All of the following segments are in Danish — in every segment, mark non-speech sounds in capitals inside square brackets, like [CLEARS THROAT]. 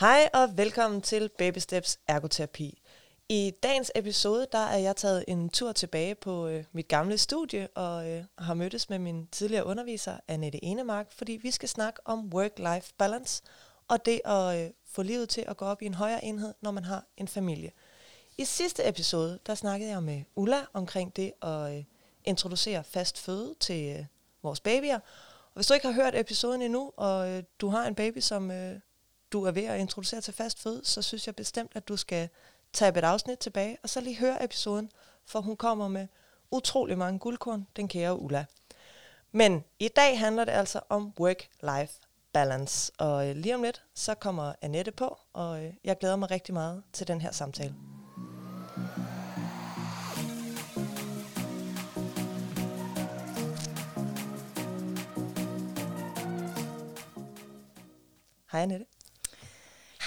Hej og velkommen til Baby Steps Ergoterapi. I dagens episode der er jeg taget en tur tilbage på øh, mit gamle studie og øh, har mødtes med min tidligere underviser, Annette Enemark, fordi vi skal snakke om work-life balance og det at øh, få livet til at gå op i en højere enhed, når man har en familie. I sidste episode, der snakkede jeg med Ulla omkring det at øh, introducere fast føde til øh, vores babyer. Og hvis du ikke har hørt episoden endnu, og øh, du har en baby, som øh, du er ved at introducere til fast føde, så synes jeg bestemt, at du skal tage et afsnit tilbage, og så lige høre episoden, for hun kommer med utrolig mange guldkorn, den kære Ulla. Men i dag handler det altså om work-life balance, og øh, lige om lidt, så kommer Annette på, og øh, jeg glæder mig rigtig meget til den her samtale. Hej Annette.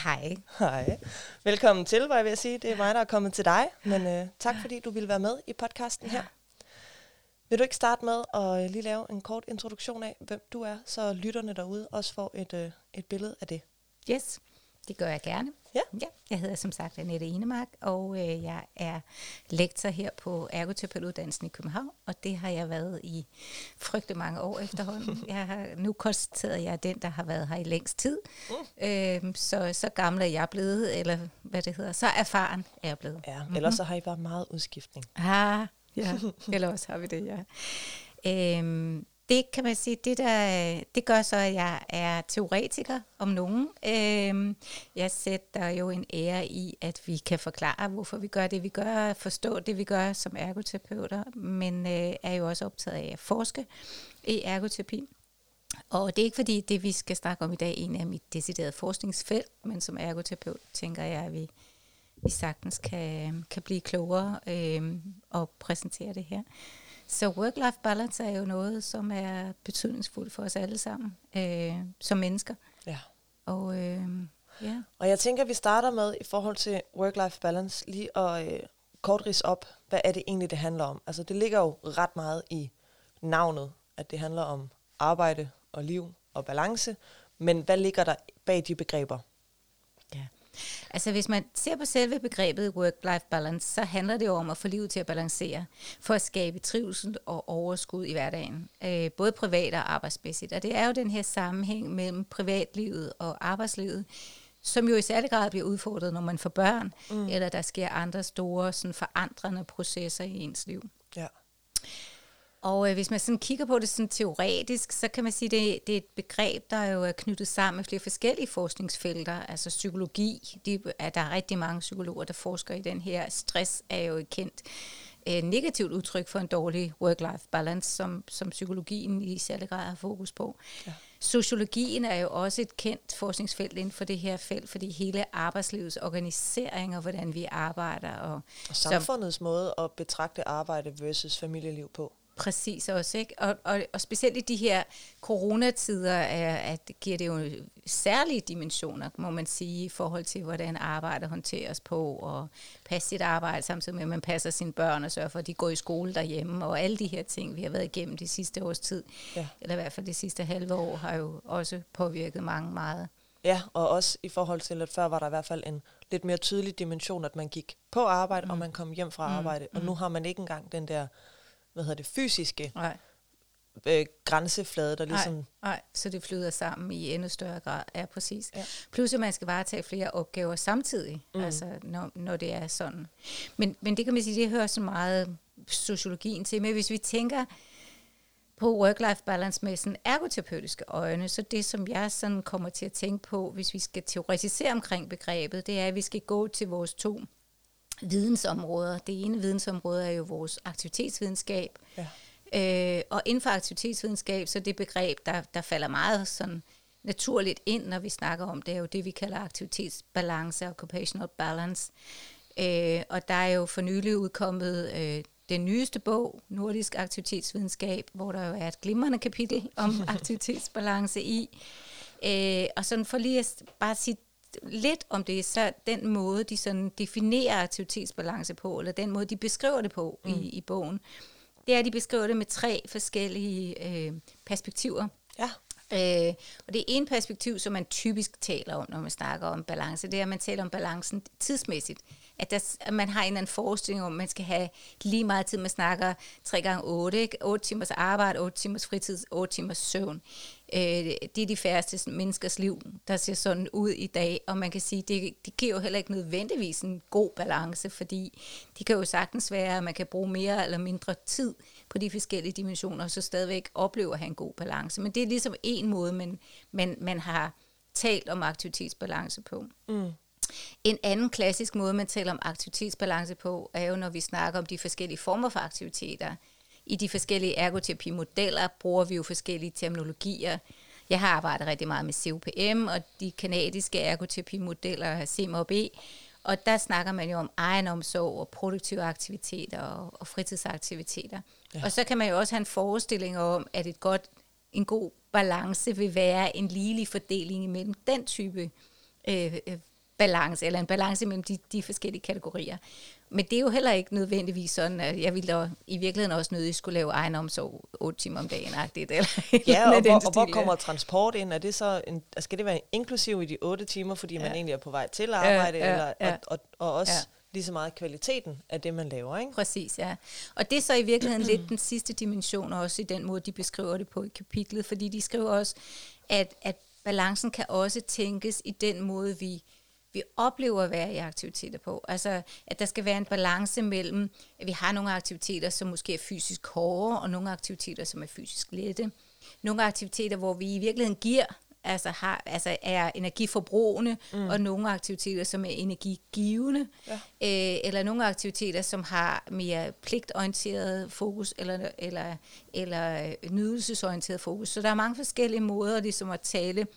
Hej. Hej. Velkommen til, var jeg ved at sige. Det er mig, der er kommet til dig, men øh, tak fordi du ville være med i podcasten her. Vil du ikke starte med at øh, lige lave en kort introduktion af, hvem du er, så lytterne derude også får et, øh, et billede af det? Yes, det gør jeg gerne. Ja. ja jeg hedder som sagt Annette Enemark, og øh, jeg er lektor her på ergoterapeutuddannelsen i København, og det har jeg været i frygtelig mange år efterhånden. [LAUGHS] jeg har nu konstateret, at jeg den, der har været her i længst tid. Mm. Øh, så, så gammel er jeg blevet, eller hvad det hedder, så erfaren er jeg blevet. Ja, mm-hmm. ellers så har I bare meget udskiftning. Ah, ja, [LAUGHS] eller også har vi det, ja. Øhm, det kan man sige, det, der, det gør så, at jeg er teoretiker om nogen. Øhm, jeg sætter jo en ære i, at vi kan forklare, hvorfor vi gør det, vi gør, forstå det, vi gør som ergoterapeuter, men øh, er jo også optaget af at forske i ergoterapi. Og det er ikke fordi, det vi skal snakke om i dag, en af mit deciderede forskningsfelt, men som ergoterapeut tænker jeg, at vi, vi sagtens kan, kan blive klogere øh, og præsentere det her. Så work-life balance er jo noget, som er betydningsfuldt for os alle sammen øh, som mennesker. Ja. Og, øh, ja. og jeg tænker, at vi starter med i forhold til work-life balance lige at øh, kort rise op, hvad er det egentlig, det handler om? Altså det ligger jo ret meget i navnet, at det handler om arbejde og liv og balance, men hvad ligger der bag de begreber? Altså hvis man ser på selve begrebet work-life balance, så handler det jo om at få livet til at balancere, for at skabe trivsel og overskud i hverdagen, øh, både privat og arbejdsmæssigt. Og det er jo den her sammenhæng mellem privatlivet og arbejdslivet, som jo i særlig grad bliver udfordret, når man får børn, mm. eller der sker andre store sådan forandrende processer i ens liv. Ja. Og øh, hvis man sådan kigger på det sådan teoretisk, så kan man sige, at det, det er et begreb, der jo er knyttet sammen med flere forskellige forskningsfelter. Altså psykologi, de, er der er rigtig mange psykologer, der forsker i den her. Stress er jo et kendt øh, negativt udtryk for en dårlig work-life balance, som, som psykologien i særlig grad har fokus på. Ja. Sociologien er jo også et kendt forskningsfelt inden for det her felt, fordi hele arbejdslivets organisering og hvordan vi arbejder. Og, og samfundets som, måde at betragte arbejde versus familieliv på. Præcis også, ikke? Og, og, og specielt i de her coronatider er, at giver det jo særlige dimensioner, må man sige, i forhold til, hvordan arbejde håndteres på, og passe sit arbejde, samtidig med, at man passer sine børn og sørger for, at de går i skole derhjemme, og alle de her ting, vi har været igennem de sidste års tid, ja. eller i hvert fald de sidste halve år, har jo også påvirket mange meget. Ja, og også i forhold til, at før var der i hvert fald en lidt mere tydelig dimension, at man gik på arbejde, mm. og man kom hjem fra mm. arbejde, og mm. nu har man ikke engang den der hvad hedder det, fysiske nej. Øh, grænseflade, der ligesom... Nej, nej, så det flyder sammen i endnu større grad. Ja, præcis. Ja. Plus at man skal varetage flere opgaver samtidig, mm. altså når, når det er sådan. Men, men det kan man sige, det hører så meget sociologien til. Men hvis vi tænker på work-life balance med sådan ergoterapeutiske øjne, så det, som jeg sådan kommer til at tænke på, hvis vi skal teoretisere omkring begrebet, det er, at vi skal gå til vores to vidensområder. Det ene vidensområde er jo vores aktivitetsvidenskab. Ja. Øh, og inden for aktivitetsvidenskab, så det begreb, der, der falder meget sådan naturligt ind, når vi snakker om det, er jo det, vi kalder aktivitetsbalance, occupational balance. Øh, og der er jo for nylig udkommet øh, den nyeste bog, Nordisk Aktivitetsvidenskab, hvor der jo er et glimrende kapitel om [LAUGHS] aktivitetsbalance i. Øh, og sådan for lige at bare sige lidt om det, så den måde, de sådan definerer aktivitetsbalance på, eller den måde, de beskriver det på mm. i, i bogen, det er, at de beskriver det med tre forskellige øh, perspektiver. Ja. Øh, og det er en perspektiv, som man typisk taler om, når man snakker om balance, det er, at man taler om balancen tidsmæssigt. At, der, at man har en eller anden forestilling om, at man skal have lige meget tid, man snakker 3 gange 8, ikke? 8 timers arbejde, 8 timers fritid, 8 timers søvn. Øh, det er de færreste menneskers liv, der ser sådan ud i dag, og man kan sige, det, det giver jo heller ikke nødvendigvis en god balance, fordi det kan jo sagtens være, at man kan bruge mere eller mindre tid på de forskellige dimensioner, og så stadigvæk opleve at have en god balance. Men det er ligesom en måde, man, man, man har talt om aktivitetsbalance på. Mm. En anden klassisk måde, man taler om aktivitetsbalance på, er jo, når vi snakker om de forskellige former for aktiviteter. I de forskellige ergoterapimodeller bruger vi jo forskellige terminologier. Jeg har arbejdet rigtig meget med COPM og de kanadiske ergoterapimodeller CMOB, og der snakker man jo om egenomsorg og produktive aktiviteter og, og fritidsaktiviteter. Ja. Og så kan man jo også have en forestilling om, at et godt, en god balance vil være en ligelig fordeling imellem den type øh, øh balance, eller en balance mellem de, de forskellige kategorier. Men det er jo heller ikke nødvendigvis sådan, at jeg ville da i virkeligheden også nødig skulle lave egenomsorg 8 timer om dagen. Agtigt, eller [LAUGHS] ja, og, hvor, og hvor kommer transport ind? Er det så en, skal det være inklusiv i de 8 timer, fordi ja. man egentlig er på vej til arbejde, ja, ja, eller, ja. Og, og, og også ja. lige så meget kvaliteten af det, man laver, ikke? Præcis, ja. Og det er så i virkeligheden lidt den sidste dimension også i den måde, de beskriver det på i kapitlet, fordi de skriver også, at, at balancen kan også tænkes i den måde, vi vi oplever at være i aktiviteter på. Altså, at der skal være en balance mellem, at vi har nogle aktiviteter, som måske er fysisk hårde, og nogle aktiviteter, som er fysisk lette. Nogle aktiviteter, hvor vi i virkeligheden giver, altså, har, altså er energiforbrugende, mm. og nogle aktiviteter, som er energigivende, ja. øh, eller nogle aktiviteter, som har mere pligtorienteret fokus, eller, eller, eller nydelsesorienteret fokus. Så der er mange forskellige måder ligesom at tale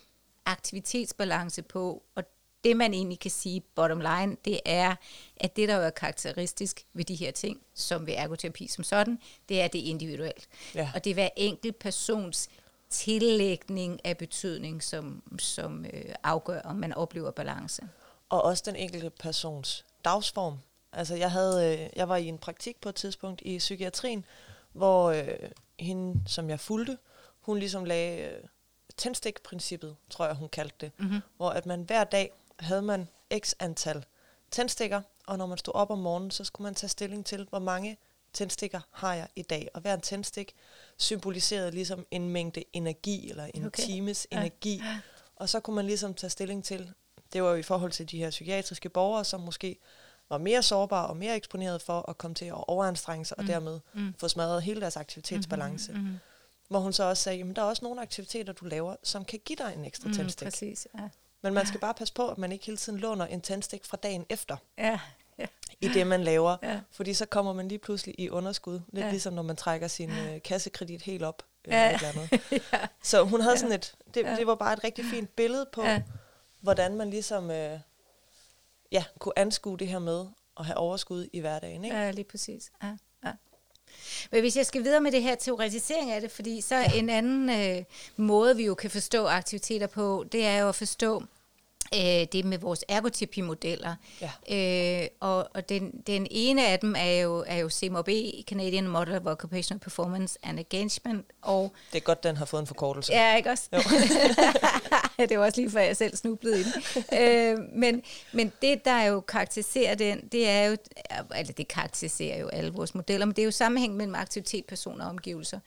aktivitetsbalance på, og det man egentlig kan sige, bottom line, det er, at det, der er karakteristisk ved de her ting, som ved ergoterapi som sådan, det er, at det er individuelt. Ja. Og det er hver enkelt persons tillægning af betydning, som, som øh, afgør, om man oplever balance. Og også den enkelte persons dagsform. Altså jeg, havde, øh, jeg var i en praktik på et tidspunkt i psykiatrien, hvor øh, hende, som jeg fulgte, hun ligesom lagde øh, tændstikprincippet, tror jeg hun kaldte det, mm-hmm. hvor at man hver dag havde man x antal tændstikker, og når man stod op om morgenen, så skulle man tage stilling til, hvor mange tændstikker har jeg i dag. Og hver tændstik symboliserede ligesom en mængde energi, eller en okay. times ja. energi. Og så kunne man ligesom tage stilling til, det var jo i forhold til de her psykiatriske borgere, som måske var mere sårbare og mere eksponeret for at komme til at overanstrenge sig, mm. og dermed mm. få smadret hele deres aktivitetsbalance. Mm-hmm. Mm-hmm. Hvor hun så også sagde, at der er også nogle aktiviteter, du laver, som kan give dig en ekstra mm, tændstik. Præcis, ja. Men man skal bare passe på, at man ikke hele tiden låner en tandstik fra dagen efter. Ja. Ja. i det, man laver. Ja. Fordi så kommer man lige pludselig i underskud. Lidt ja. ligesom når man trækker sin øh, kassekredit helt op. Eller ja. eller andet. [LAUGHS] ja. Så hun havde ja. sådan et, det, ja. det var bare et rigtig fint billede på, ja. hvordan man ligesom øh, ja, kunne anskue det her med at have overskud i hverdagen. Ikke? Ja, lige præcis. Ja. Ja. Men hvis jeg skal videre med det her teoretisering af det, fordi så ja. en anden øh, måde, vi jo kan forstå aktiviteter på, det er jo at forstå, øh, det med vores ergoterapi-modeller. Ja. Øh, og og den, den ene af dem er jo, er jo CMOB, Canadian Model of Occupational Performance and Engagement. Og det er godt, den har fået en forkortelse. Ja, ikke også? [LAUGHS] det var også lige før, jeg selv snublede i den. øh, men, men det, der jo karakteriserer den, det er jo, altså det karakteriserer jo alle vores modeller, men det er jo sammenhæng mellem aktivitet, personer og omgivelser.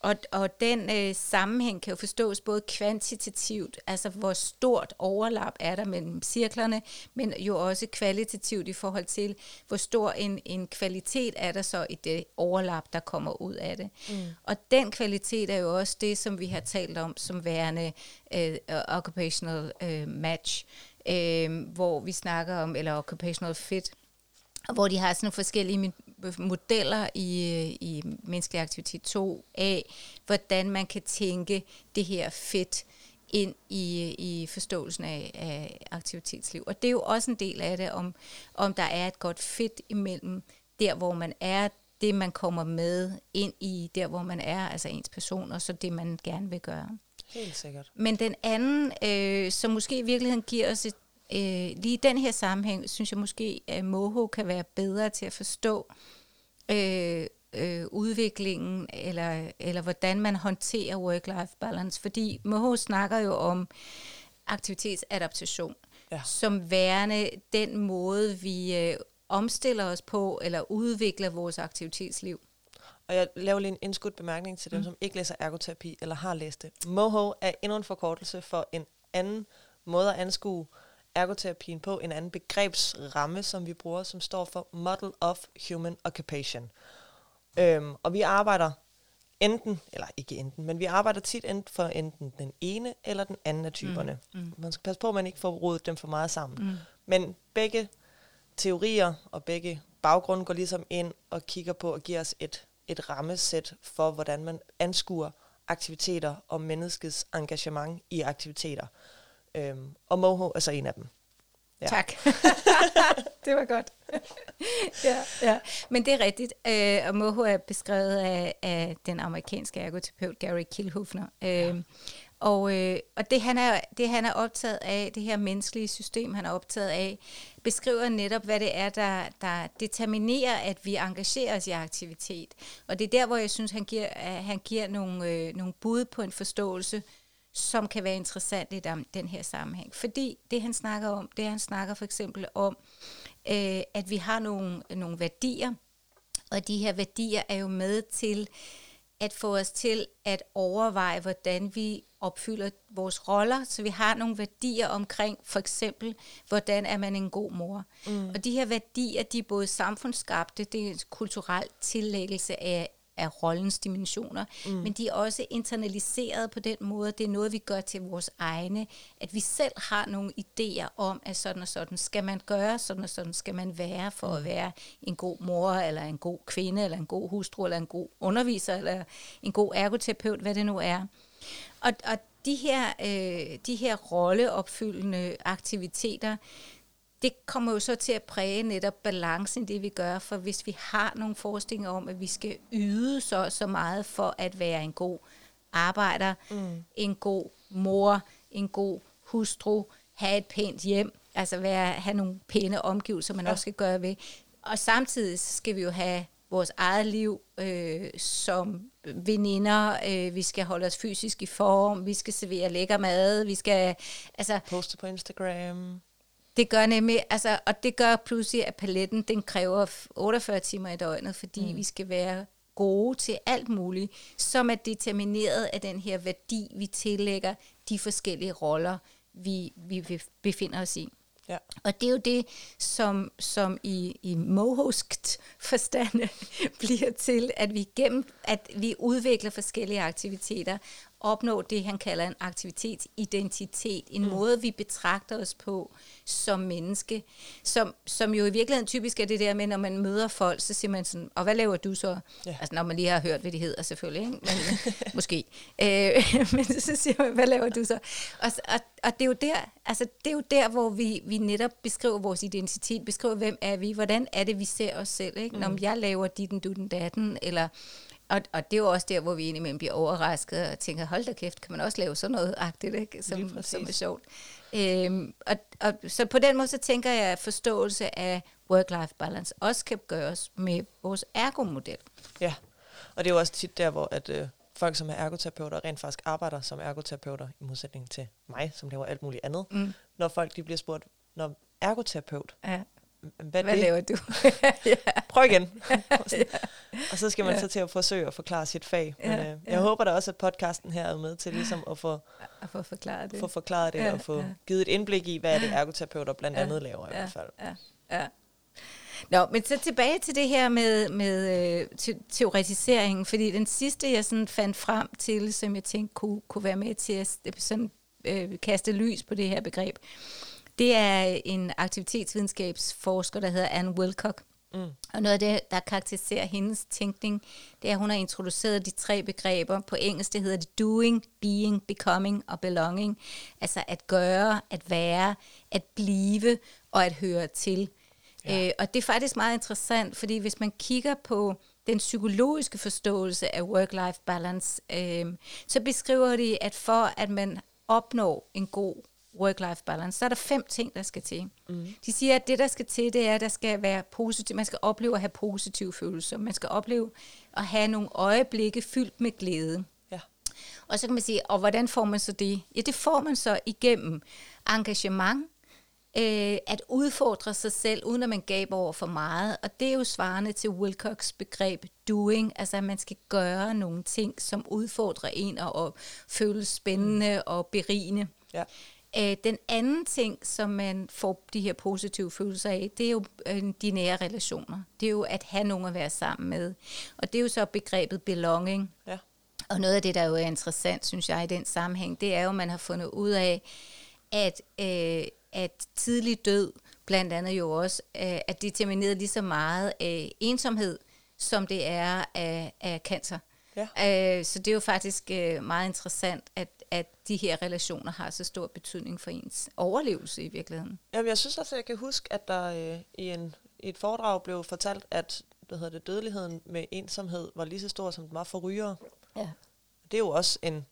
Og, og den øh, sammenhæng kan jo forstås både kvantitativt, altså hvor stort overlap er der mellem cirklerne, men jo også kvalitativt i forhold til, hvor stor en, en kvalitet er der så i det overlap, der kommer ud af det. Mm. Og den kvalitet er jo også det, som vi har talt om som værende øh, occupational øh, match, øh, hvor vi snakker om, eller occupational fit, hvor de har sådan nogle forskellige modeller i, i menneskelig aktivitet 2 af, hvordan man kan tænke det her fedt ind i, i forståelsen af, af aktivitetsliv. Og det er jo også en del af det, om, om der er et godt fedt imellem der, hvor man er, det man kommer med ind i, der hvor man er, altså ens person, og så det man gerne vil gøre. Helt sikkert. Men den anden, øh, som måske i virkeligheden giver os et øh, lige i den her sammenhæng, synes jeg måske, at Moho kan være bedre til at forstå, øh, øh, udviklingen, eller, eller hvordan man håndterer work-life balance. Fordi Moho snakker jo om aktivitetsadaptation, ja. som værende den måde, vi øh, omstiller os på, eller udvikler vores aktivitetsliv. Og jeg laver lige en indskudt bemærkning til dem, mm. som ikke læser ergoterapi, eller har læst det. MOHO er endnu en forkortelse for en anden måde at anskue ergoterapien på, en anden begrebsramme, som vi bruger, som står for Model of Human Occupation. Øhm, og vi arbejder enten, eller ikke enten, men vi arbejder tit enten for enten den ene eller den anden af typerne. Mm. Mm. Man skal passe på, at man ikke får rodet dem for meget sammen. Mm. Men begge teorier og begge baggrunde går ligesom ind og kigger på og giver os et, et rammesæt for, hvordan man anskuer aktiviteter og menneskets engagement i aktiviteter. Øhm, og Moho er så en af dem. Ja. Tak. [LAUGHS] det var godt. [LAUGHS] ja, ja. Men det er rigtigt. Øh, og Moho er beskrevet af, af den amerikanske ergoterapeut Gary Kilhofner. Øh, ja. Og, øh, og det, han er, det, han er optaget af, det her menneskelige system, han er optaget af, beskriver netop, hvad det er, der, der determinerer, at vi engagerer os i aktivitet. Og det er der, hvor jeg synes, han giver, han giver nogle, øh, nogle bud på en forståelse, som kan være interessant i den her sammenhæng. Fordi det, han snakker om, det han snakker for eksempel om, øh, at vi har nogle, nogle værdier, og de her værdier er jo med til at få os til at overveje, hvordan vi opfylder vores roller, så vi har nogle værdier omkring, for eksempel, hvordan er man en god mor. Mm. Og de her værdier, de er både samfundsskabte, det er en kulturel tillæggelse af, af rollens dimensioner, mm. men de er også internaliseret på den måde, det er noget, vi gør til vores egne, at vi selv har nogle idéer om, at sådan og sådan skal man gøre, sådan og sådan skal man være for at være en god mor, eller en god kvinde, eller en god hustru, eller en god underviser, eller en god ergoterapeut, hvad det nu er. Og, og de her, øh, de her rolleopfyldende aktiviteter, det kommer jo så til at præge netop balancen i det, vi gør, for hvis vi har nogle forestillinger om, at vi skal yde så, så meget for at være en god arbejder, mm. en god mor, en god hustru, have et pænt hjem, altså være, have nogle pæne omgivelser, man ja. også skal gøre ved. Og samtidig skal vi jo have vores eget liv øh, som veninder, øh, vi skal holde os fysisk i form, vi skal servere lækker mad, vi skal... Altså, Poste på Instagram. Det gør nemlig, altså, og det gør pludselig, at paletten, den kræver 48 timer i døgnet, fordi mm. vi skal være gode til alt muligt, som er determineret af den her værdi, vi tillægger de forskellige roller, vi, vi befinder os i. Ja. Og det er jo det, som, som i, i mohoskt forstand [LAUGHS] bliver til, at vi gennem, at vi udvikler forskellige aktiviteter, opnå det, han kalder en aktivitetsidentitet, en mm. måde, vi betragter os på som menneske, som, som jo i virkeligheden typisk er det der med, når man møder folk, så siger man sådan, og hvad laver du så? Ja. Altså når man lige har hørt, hvad de hedder selvfølgelig, ikke? Men, [LAUGHS] måske. Øh, [LAUGHS] men så siger man, hvad laver du så? Og, og, og det er jo der, altså det er jo der, hvor vi, vi netop beskriver vores identitet, beskriver, hvem er vi, hvordan er det, vi ser os selv, ikke? Mm. Når jeg laver dit, du, den, datten, eller og, og det er jo også der, hvor vi indimellem bliver overrasket og tænker, hold da kæft, kan man også lave sådan noget agtigt, ikke? Som, som er sjovt. Øhm, og, og, så på den måde, så tænker jeg, at forståelse af work-life balance også kan gøres med vores ergomodel. Ja, og det er jo også tit der, hvor at, øh, folk, som er ergoterapeuter, rent faktisk arbejder som ergoterapeuter, i modsætning til mig, som laver alt muligt andet. Mm. Når folk de bliver spurgt, når ergoterapeut, ja. Hvad, Hvad laver du? [LAUGHS] ja. Prøv igen. ja. Og så skal man ja. så til at forsøge at forklare sit fag. Men ja. øh, jeg ja. håber da også, at podcasten her er med til ligesom at få, at få forklaret det, få forklaret det ja. og få ja. givet et indblik i, hvad det ergoterapeuter blandt ja. andet laver i ja. hvert fald. Ja. Ja. Nå, men så tilbage til det her med, med øh, te- teoretiseringen, fordi den sidste, jeg sådan fandt frem til, som jeg tænkte kunne, kunne være med til at sådan, øh, kaste lys på det her begreb, det er en aktivitetsvidenskabsforsker, der hedder Anne Wilcock. Mm. Og noget af det, der karakteriserer hendes tænkning, det er, at hun har introduceret de tre begreber. På engelsk, det hedder det doing, being, becoming og belonging. Altså at gøre, at være, at blive og at høre til. Ja. Øh, og det er faktisk meget interessant, fordi hvis man kigger på den psykologiske forståelse af work-life balance, øh, så beskriver de, at for at man opnår en god work-life balance, så er der fem ting, der skal til. Mm. De siger, at det, der skal til, det er, at der skal være positiv, man skal opleve at have positive følelser. Man skal opleve at have nogle øjeblikke fyldt med glæde. Ja. Og så kan man sige, og hvordan får man så det? Ja, det får man så igennem engagement, øh, at udfordre sig selv, uden at man gaber over for meget. Og det er jo svarende til Wilcox begreb doing, altså at man skal gøre nogle ting, som udfordrer en og, og føles spændende mm. og berigende. Ja. Øh, den anden ting, som man får de her positive følelser af, det er jo øh, de nære relationer. Det er jo at have nogen at være sammen med. Og det er jo så begrebet belonging. Ja. Og noget af det, der jo er interessant, synes jeg, i den sammenhæng, det er jo, at man har fundet ud af, at, øh, at tidlig død, blandt andet jo også, øh, at determineret lige så meget af ensomhed, som det er af, af cancer. Ja. Øh, så det er jo faktisk øh, meget interessant, at, at de her relationer har så stor betydning for ens overlevelse i virkeligheden. Jamen, jeg synes også, at jeg kan huske, at der øh, i, en, i et foredrag blev fortalt, at hvad hedder det, dødeligheden med ensomhed var lige så stor, som den var for rygere. Ja. Det er jo også en,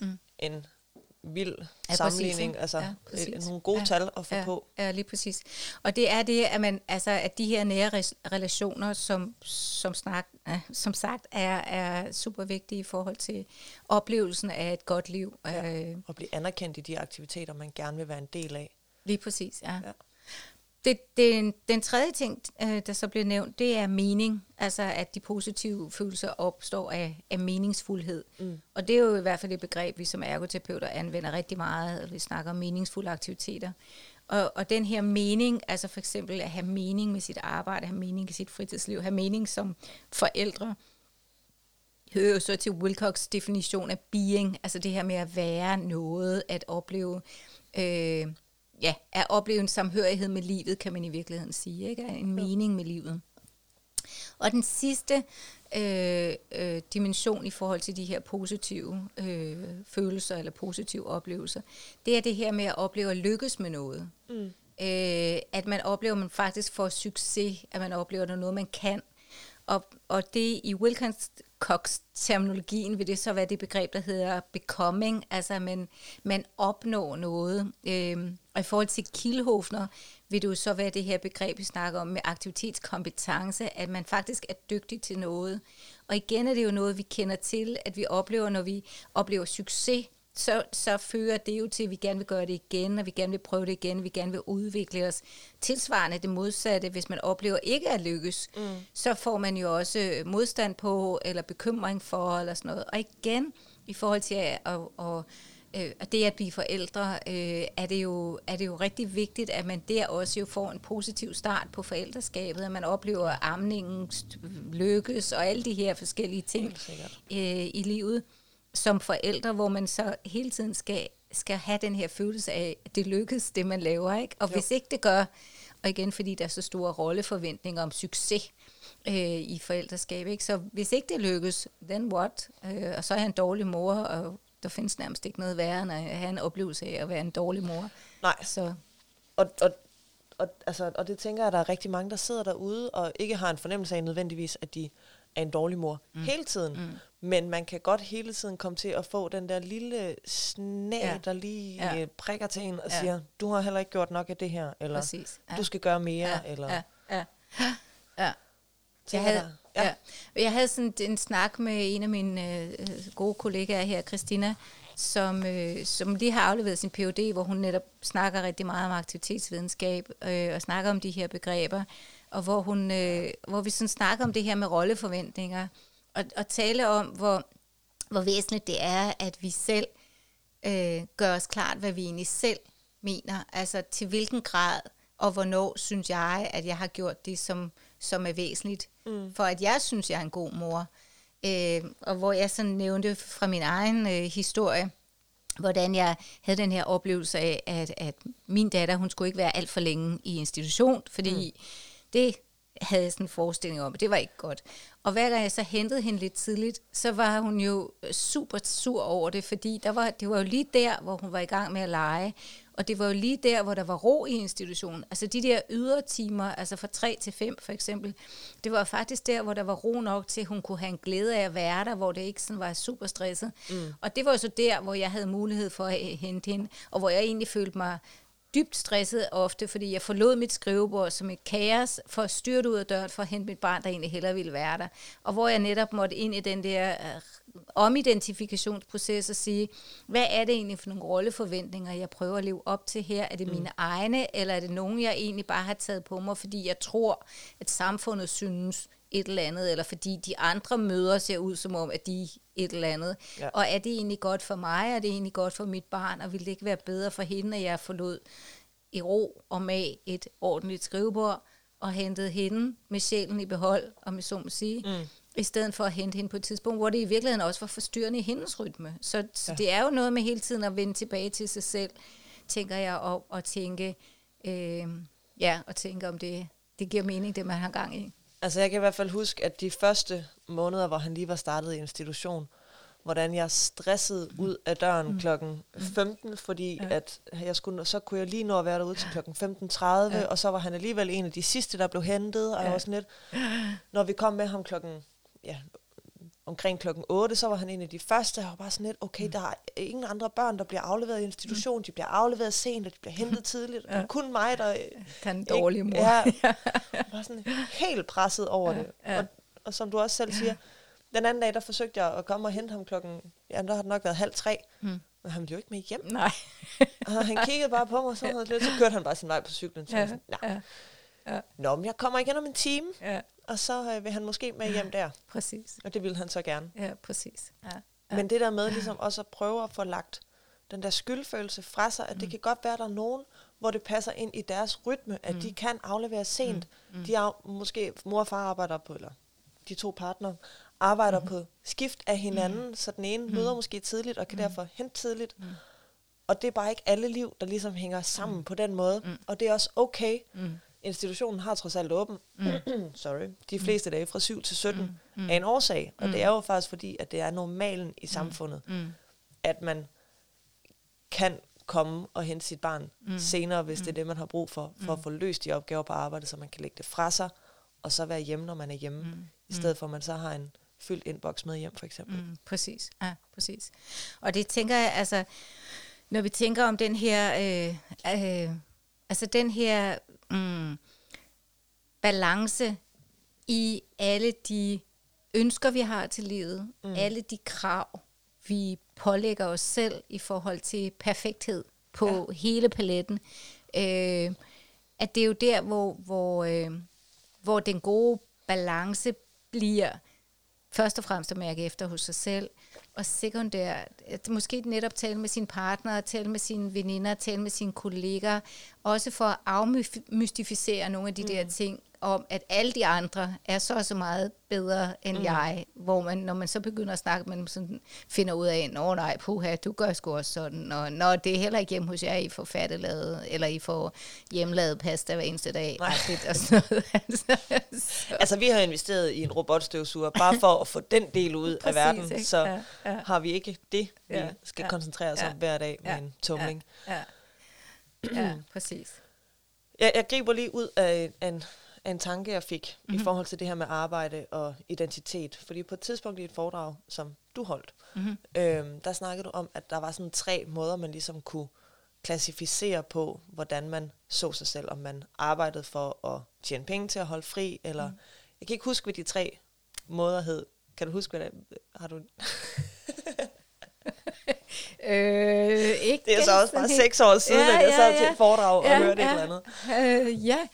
mm. en vild Ja, sammenligning, præcis, altså ja. Ja, præcis. nogle gode Ja, tal at få ja, på. Ja, lige præcis. Og det er det, at, man, altså, at de her nære relationer, som, som, snak, ja, som sagt er, er super vigtige i forhold til oplevelsen af et godt liv. Ja. Øh, Og blive anerkendt i de aktiviteter, man gerne vil være en del af. lige præcis, ja. Ja. Det, det, den tredje ting, øh, der så bliver nævnt, det er mening. Altså, at de positive følelser opstår af, af meningsfuldhed. Mm. Og det er jo i hvert fald et begreb, vi som ergoterapeuter anvender rigtig meget, når vi snakker om meningsfulde aktiviteter. Og, og den her mening, altså for eksempel at have mening med sit arbejde, have mening i sit fritidsliv, have mening som forældre, hører jo så til Wilcox definition af being, altså det her med at være noget, at opleve, øh, ja, at opleve en samhørighed med livet, kan man i virkeligheden sige, ikke? En mening med livet. Og den sidste øh, øh, dimension i forhold til de her positive øh, følelser eller positive oplevelser, det er det her med at opleve at lykkes med noget. Mm. Øh, at man oplever, at man faktisk får succes, at man oplever, at der er noget, man kan. Og, og det i Cox terminologien vil det så være det begreb, der hedder becoming, altså at man, man opnår noget. Øhm, og i forhold til Kielhofner vil det jo så være det her begreb, vi snakker om med aktivitetskompetence, at man faktisk er dygtig til noget. Og igen er det jo noget, vi kender til, at vi oplever, når vi oplever succes, så, så fører det jo til, at vi gerne vil gøre det igen, og vi gerne vil prøve det igen, vi gerne vil udvikle os. Tilsvarende det modsatte, hvis man oplever ikke at lykkes, mm. så får man jo også modstand på, eller bekymring for, eller sådan noget. Og igen, i forhold til at, at, at, at, at det at blive forældre, øh, er, det jo, er det jo rigtig vigtigt, at man der også jo får en positiv start på forældreskabet, at man oplever, at amningen lykkes, og alle de her forskellige ting øh, i livet som forældre, hvor man så hele tiden skal, skal have den her følelse af, at det lykkes, det man laver. Ikke? Og jo. hvis ikke det gør, og igen fordi der er så store rolleforventninger om succes øh, i forældreskab, ikke? så hvis ikke det lykkes, then what? Øh, og så er jeg en dårlig mor, og der findes nærmest ikke noget værre, end at have en oplevelse af at være en dårlig mor. Nej. Så. Og, og, og, altså, og det tænker jeg, at der er rigtig mange, der sidder derude, og ikke har en fornemmelse af nødvendigvis, at de er en dårlig mor mm. hele tiden. Mm. Men man kan godt hele tiden komme til at få den der lille snæ, ja. der lige ja. prikker til en og ja. siger, du har heller ikke gjort nok af det her, eller Præcis. Ja. du skal gøre mere, ja. eller... Ja. Ja. ja. Jeg havde, ja. Ja. jeg havde sådan en snak med en af mine øh, gode kollegaer her, Christina, som, øh, som lige har afleveret sin Ph.D., hvor hun netop snakker rigtig meget om aktivitetsvidenskab øh, og snakker om de her begreber, og hvor, hun, øh, hvor vi sådan snakker om det her med rolleforventninger, og, og tale om, hvor, hvor væsentligt det er, at vi selv øh, gør os klart, hvad vi egentlig selv mener. Altså til hvilken grad og hvornår synes jeg, at jeg har gjort det, som, som er væsentligt, mm. for at jeg synes, jeg er en god mor. Øh, og hvor jeg sådan nævnte fra min egen øh, historie, hvordan jeg havde den her oplevelse af, at, at min datter, hun skulle ikke være alt for længe i institution, fordi mm. det havde jeg sådan en forestilling om, det var ikke godt. Og hver gang jeg så hentede hende lidt tidligt, så var hun jo super sur over det, fordi der var, det var jo lige der, hvor hun var i gang med at lege, og det var jo lige der, hvor der var ro i institutionen. Altså de der ydre timer, altså fra 3 til 5 for eksempel, det var faktisk der, hvor der var ro nok til, at hun kunne have en glæde af at være der, hvor det ikke sådan var super stresset. Mm. Og det var jo så der, hvor jeg havde mulighed for at hente hende, og hvor jeg egentlig følte mig dybt stresset ofte, fordi jeg forlod mit skrivebord som et kaos for at styrte ud af døren for at hente mit barn, der egentlig hellere ville være der. Og hvor jeg netop måtte ind i den der uh, omidentifikationsproces og sige, hvad er det egentlig for nogle rolleforventninger, jeg prøver at leve op til her? Er det mm. mine egne, eller er det nogen, jeg egentlig bare har taget på mig, fordi jeg tror, at samfundet synes, et eller andet, eller fordi de andre møder ser ud som om, at de et eller andet. Ja. Og er det egentlig godt for mig, er det egentlig godt for mit barn, og vil det ikke være bedre for hende, at jeg forlod i ro og med et ordentligt skrivebord, og hentede hende med sjælen i behold, om jeg så må sige, mm. i stedet for at hente hende på et tidspunkt, hvor det i virkeligheden også var forstyrrende i hendes rytme. Så, så ja. det er jo noget med hele tiden at vende tilbage til sig selv, tænker jeg, og, og tænke, øh, ja, og tænke om det, det giver mening, det man har gang i. Altså jeg kan i hvert fald huske, at de første måneder, hvor han lige var startet i institution, hvordan jeg stressede ud af døren mm. klokken 15, fordi ja. at jeg skulle, så kunne jeg lige nå at være derude til klokken 15.30, ja. og så var han alligevel en af de sidste, der blev hentet, og ja. jeg var sådan lidt, [LAUGHS] når vi kom med ham klokken ja, omkring klokken 8, så var han en af de første, og var bare sådan lidt, okay, mm. der er ingen andre børn, der bliver afleveret i institution, mm. de bliver afleveret sent, og de bliver hentet tidligt, ja. og kun mig, der... Den dårlige mor. Ja, [LAUGHS] var sådan helt presset over ja. det. Og, og, og som du også selv siger, den anden dag, der forsøgte jeg at komme og hente ham klokken, ja, der har det nok været halv tre, mm. men han ville jo ikke med hjem. Nej. [LAUGHS] og han kiggede bare på mig, og så, lidt, så kørte han bare sin vej på cyklen. Så ja. sådan, ja. Ja. Nå, men jeg kommer igen om en time. Ja og så øh, vil han måske med hjem der. Præcis. Og det vil han så gerne. Ja, præcis. Ja. Ja. Men det der med ligesom også at prøve at få lagt den der skyldfølelse fra sig, at mm. det kan godt være, at der er nogen, hvor det passer ind i deres rytme, at mm. de kan aflevere sent. Mm. Mm. De er måske, mor og far arbejder på, eller de to partnere, arbejder mm. på skift af hinanden, mm. så den ene mm. møder måske tidligt, og kan mm. derfor hente tidligt. Mm. Og det er bare ikke alle liv, der ligesom hænger sammen mm. på den måde. Mm. Og det er også okay. Mm institutionen har trods alt åben, mm. [CLEARS THROAT] sorry, de mm. fleste dage fra 7 til 17 mm. mm. af en årsag. Og mm. det er jo faktisk fordi, at det er normalen i mm. samfundet, mm. at man kan komme og hente sit barn mm. senere, hvis mm. det er det, man har brug for, for mm. at få løst de opgaver på arbejde, så man kan lægge det fra sig, og så være hjemme, når man er hjemme, mm. i stedet for at man så har en fyldt indboks med hjem, for eksempel. Mm. Præcis, ja, præcis. Og det tænker jeg, altså, når vi tænker om den her, øh, øh, altså den her mm, balance i alle de ønsker, vi har til livet, mm. alle de krav, vi pålægger os selv i forhold til perfekthed på ja. hele paletten. Øh, at det er jo der, hvor, hvor, øh, hvor den gode balance bliver først og fremmest at mærke efter hos sig selv, og sekundært, at måske netop tale med sin partner, tale med sine veninder, tale med sine kolleger, også for at afmystificere nogle af de mm. der ting, om, at alle de andre er så så meget bedre end mm. jeg, hvor man, når man så begynder at snakke, man sådan finder ud af, nå nej, puha, du gør sgu også sådan, og når det er heller ikke hjemme hos jer, I får fattelavet, eller I får hjemmelavet pasta hver eneste dag. Nej. Og sådan noget. [LAUGHS] altså, altså, vi har investeret i en robotstøvsuger, bare for at få den del ud Præcis, af verden, ikke? så ja, ja. har vi ikke det, vi ja, skal ja, koncentrere os ja, om hver dag med ja, en tumling. Ja, ja. ja præcis. Jeg, jeg griber lige ud af en af en tanke, jeg fik mm-hmm. i mhm. forhold til det her med arbejde og identitet. Fordi på et tidspunkt i et foredrag, som du holdt, mm-hmm. øhm, der snakkede du om, at der var sådan tre måder, man ligesom kunne klassificere på, hvordan man så sig selv, om man arbejdede for at tjene penge til at holde fri, eller mm. jeg kan ikke huske, hvad de tre måder hed. Kan du huske, hvad det har du... [LAUGHS] øh, ikke det er så også bare seks år siden, ja, at jeg ja, sad ja. til et foredrag ja, og hørte ja. et eller andet. Øh, ja,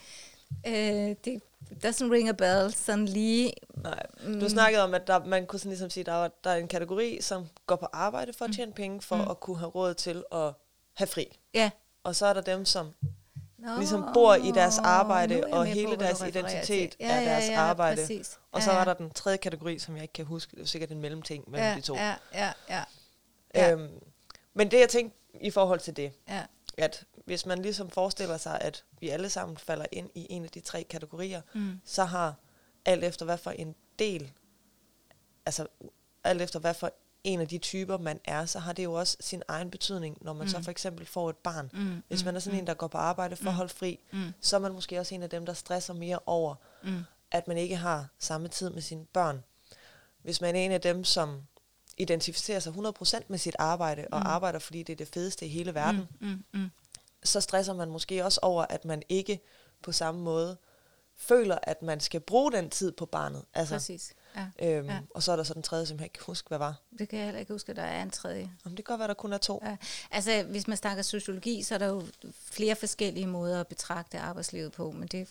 Øh, det doesn't ring a bell sådan lige. Nej. Du mm. snakkede om, at der, man kunne sådan ligesom sige, at der, var, der er en kategori, som går på arbejde for at mm. tjene penge, for mm. at kunne have råd til at have fri. Ja. Og så er der dem, som Nå, ligesom bor i deres arbejde, og hele på, deres identitet ja, er deres ja, ja, arbejde. Præcis. Og så ja, ja. var der den tredje kategori, som jeg ikke kan huske. Det er sikkert en mellemting mellem ja, de to. Ja, ja, ja. ja. Øhm, men det, jeg tænkte i forhold til det, ja. at hvis man ligesom forestiller sig, at vi alle sammen falder ind i en af de tre kategorier, Mm. så har alt efter hvad for en del, altså alt efter hvad for en af de typer man er, så har det jo også sin egen betydning, når man mm. så Mm. for eksempel får et barn. Mm. Hvis man er sådan mm. en, der går på arbejde forholdfri, Mm. så er man måske også en af dem, der stresser mere over, Mm. at man ikke har samme tid med sine børn. Hvis man er en af dem, som identificerer sig 100% med sit arbejde, og Mm. arbejder, fordi det er det fedeste i hele verden, Mm. Mm. Mm. Så stresser man måske også over, at man ikke på samme måde føler, at man skal bruge den tid på barnet. Altså, Præcis. Ja. øhm, Ja. Og så er der så den tredje, som jeg ikke kan huske, hvad var. Det kan jeg heller ikke huske, at der er en tredje. Om det kan godt være, der kun er to. Ja. Altså, hvis man snakker sociologi, så er der jo flere forskellige måder at betragte arbejdslivet på, men det...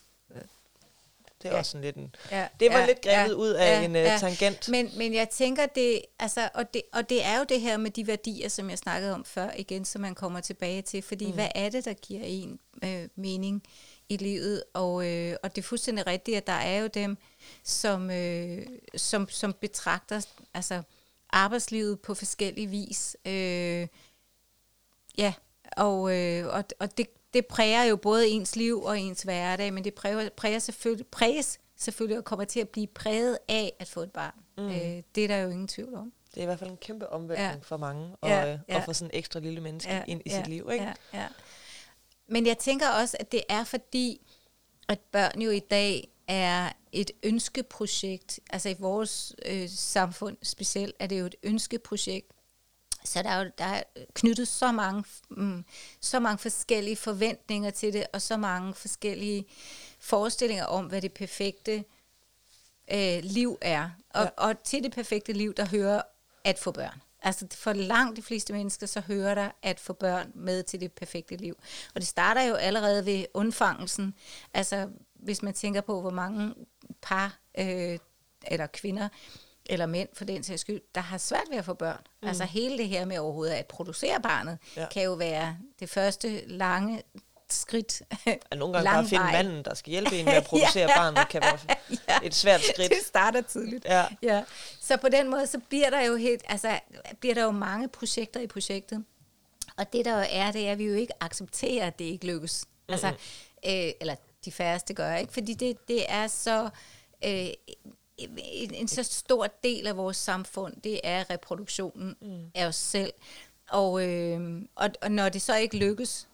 Det er Ja. også sådan lidt en... Ja, Det var ja, lidt grebet ja, ud af ja, en uh, ja. tangent. Men, men jeg tænker, det, altså, og, det, og det er jo det her med de værdier, som jeg snakkede om før igen, som man kommer tilbage til. Fordi mm. hvad er det, der giver en øh, mening i livet? Og, øh, og det er fuldstændig rigtigt, at der er jo dem, som, øh, som, som betragter altså, arbejdslivet på forskellig vis. Øh, ja, og, øh, og, og det, det præger jo både ens liv og ens hverdag, men det præger, præger selvfølgelig, præges selvfølgelig og kommer til at blive præget af at få et barn. Mm. Øh, det er der jo ingen tvivl om. Det er i hvert fald en kæmpe omvæltning Ja. for mange, og, Ja, øh, ja. og få sådan en ekstra lille menneske ind i sit liv. Ikke? Ja, ja. Men jeg tænker også, at det er fordi, at børn jo i dag er et ønskeprojekt. Altså i vores øh, samfund specielt er det jo et ønskeprojekt. Så der er jo der er knyttet så mange, mm, så mange forskellige forventninger til det, og så mange forskellige forestillinger om, hvad det perfekte øh, liv er. Og, Ja. og til det perfekte liv, der hører at få børn. Altså for langt de fleste mennesker, så hører der at få børn med til det perfekte liv. Og det starter jo allerede ved undfangelsen. Altså hvis man tænker på, hvor mange par øh, eller kvinder eller mænd for den sags skyld, der har svært ved at få børn. Mm. Altså hele det her med overhovedet at producere barnet, Ja. kan jo være det første lange skridt. Og nogle gange lang bare at finde vej. manden, der skal hjælpe en med at [LAUGHS] producere Ja. barnet, kan være [LAUGHS] Ja. et svært skridt. Det starter tidligt. Ja. ja. Så på den måde, så bliver der jo helt, altså, bliver der jo mange projekter i projektet. Og det der jo er, det er, at vi jo ikke accepterer, at det ikke lykkes. Mm-hmm. Altså, øh, eller de færreste gør, ikke? Fordi det, det er så... Øh, en, en så stor del af vores samfund, det er reproduktionen mm. af os selv. Og, øh, og, og når det så ikke lykkes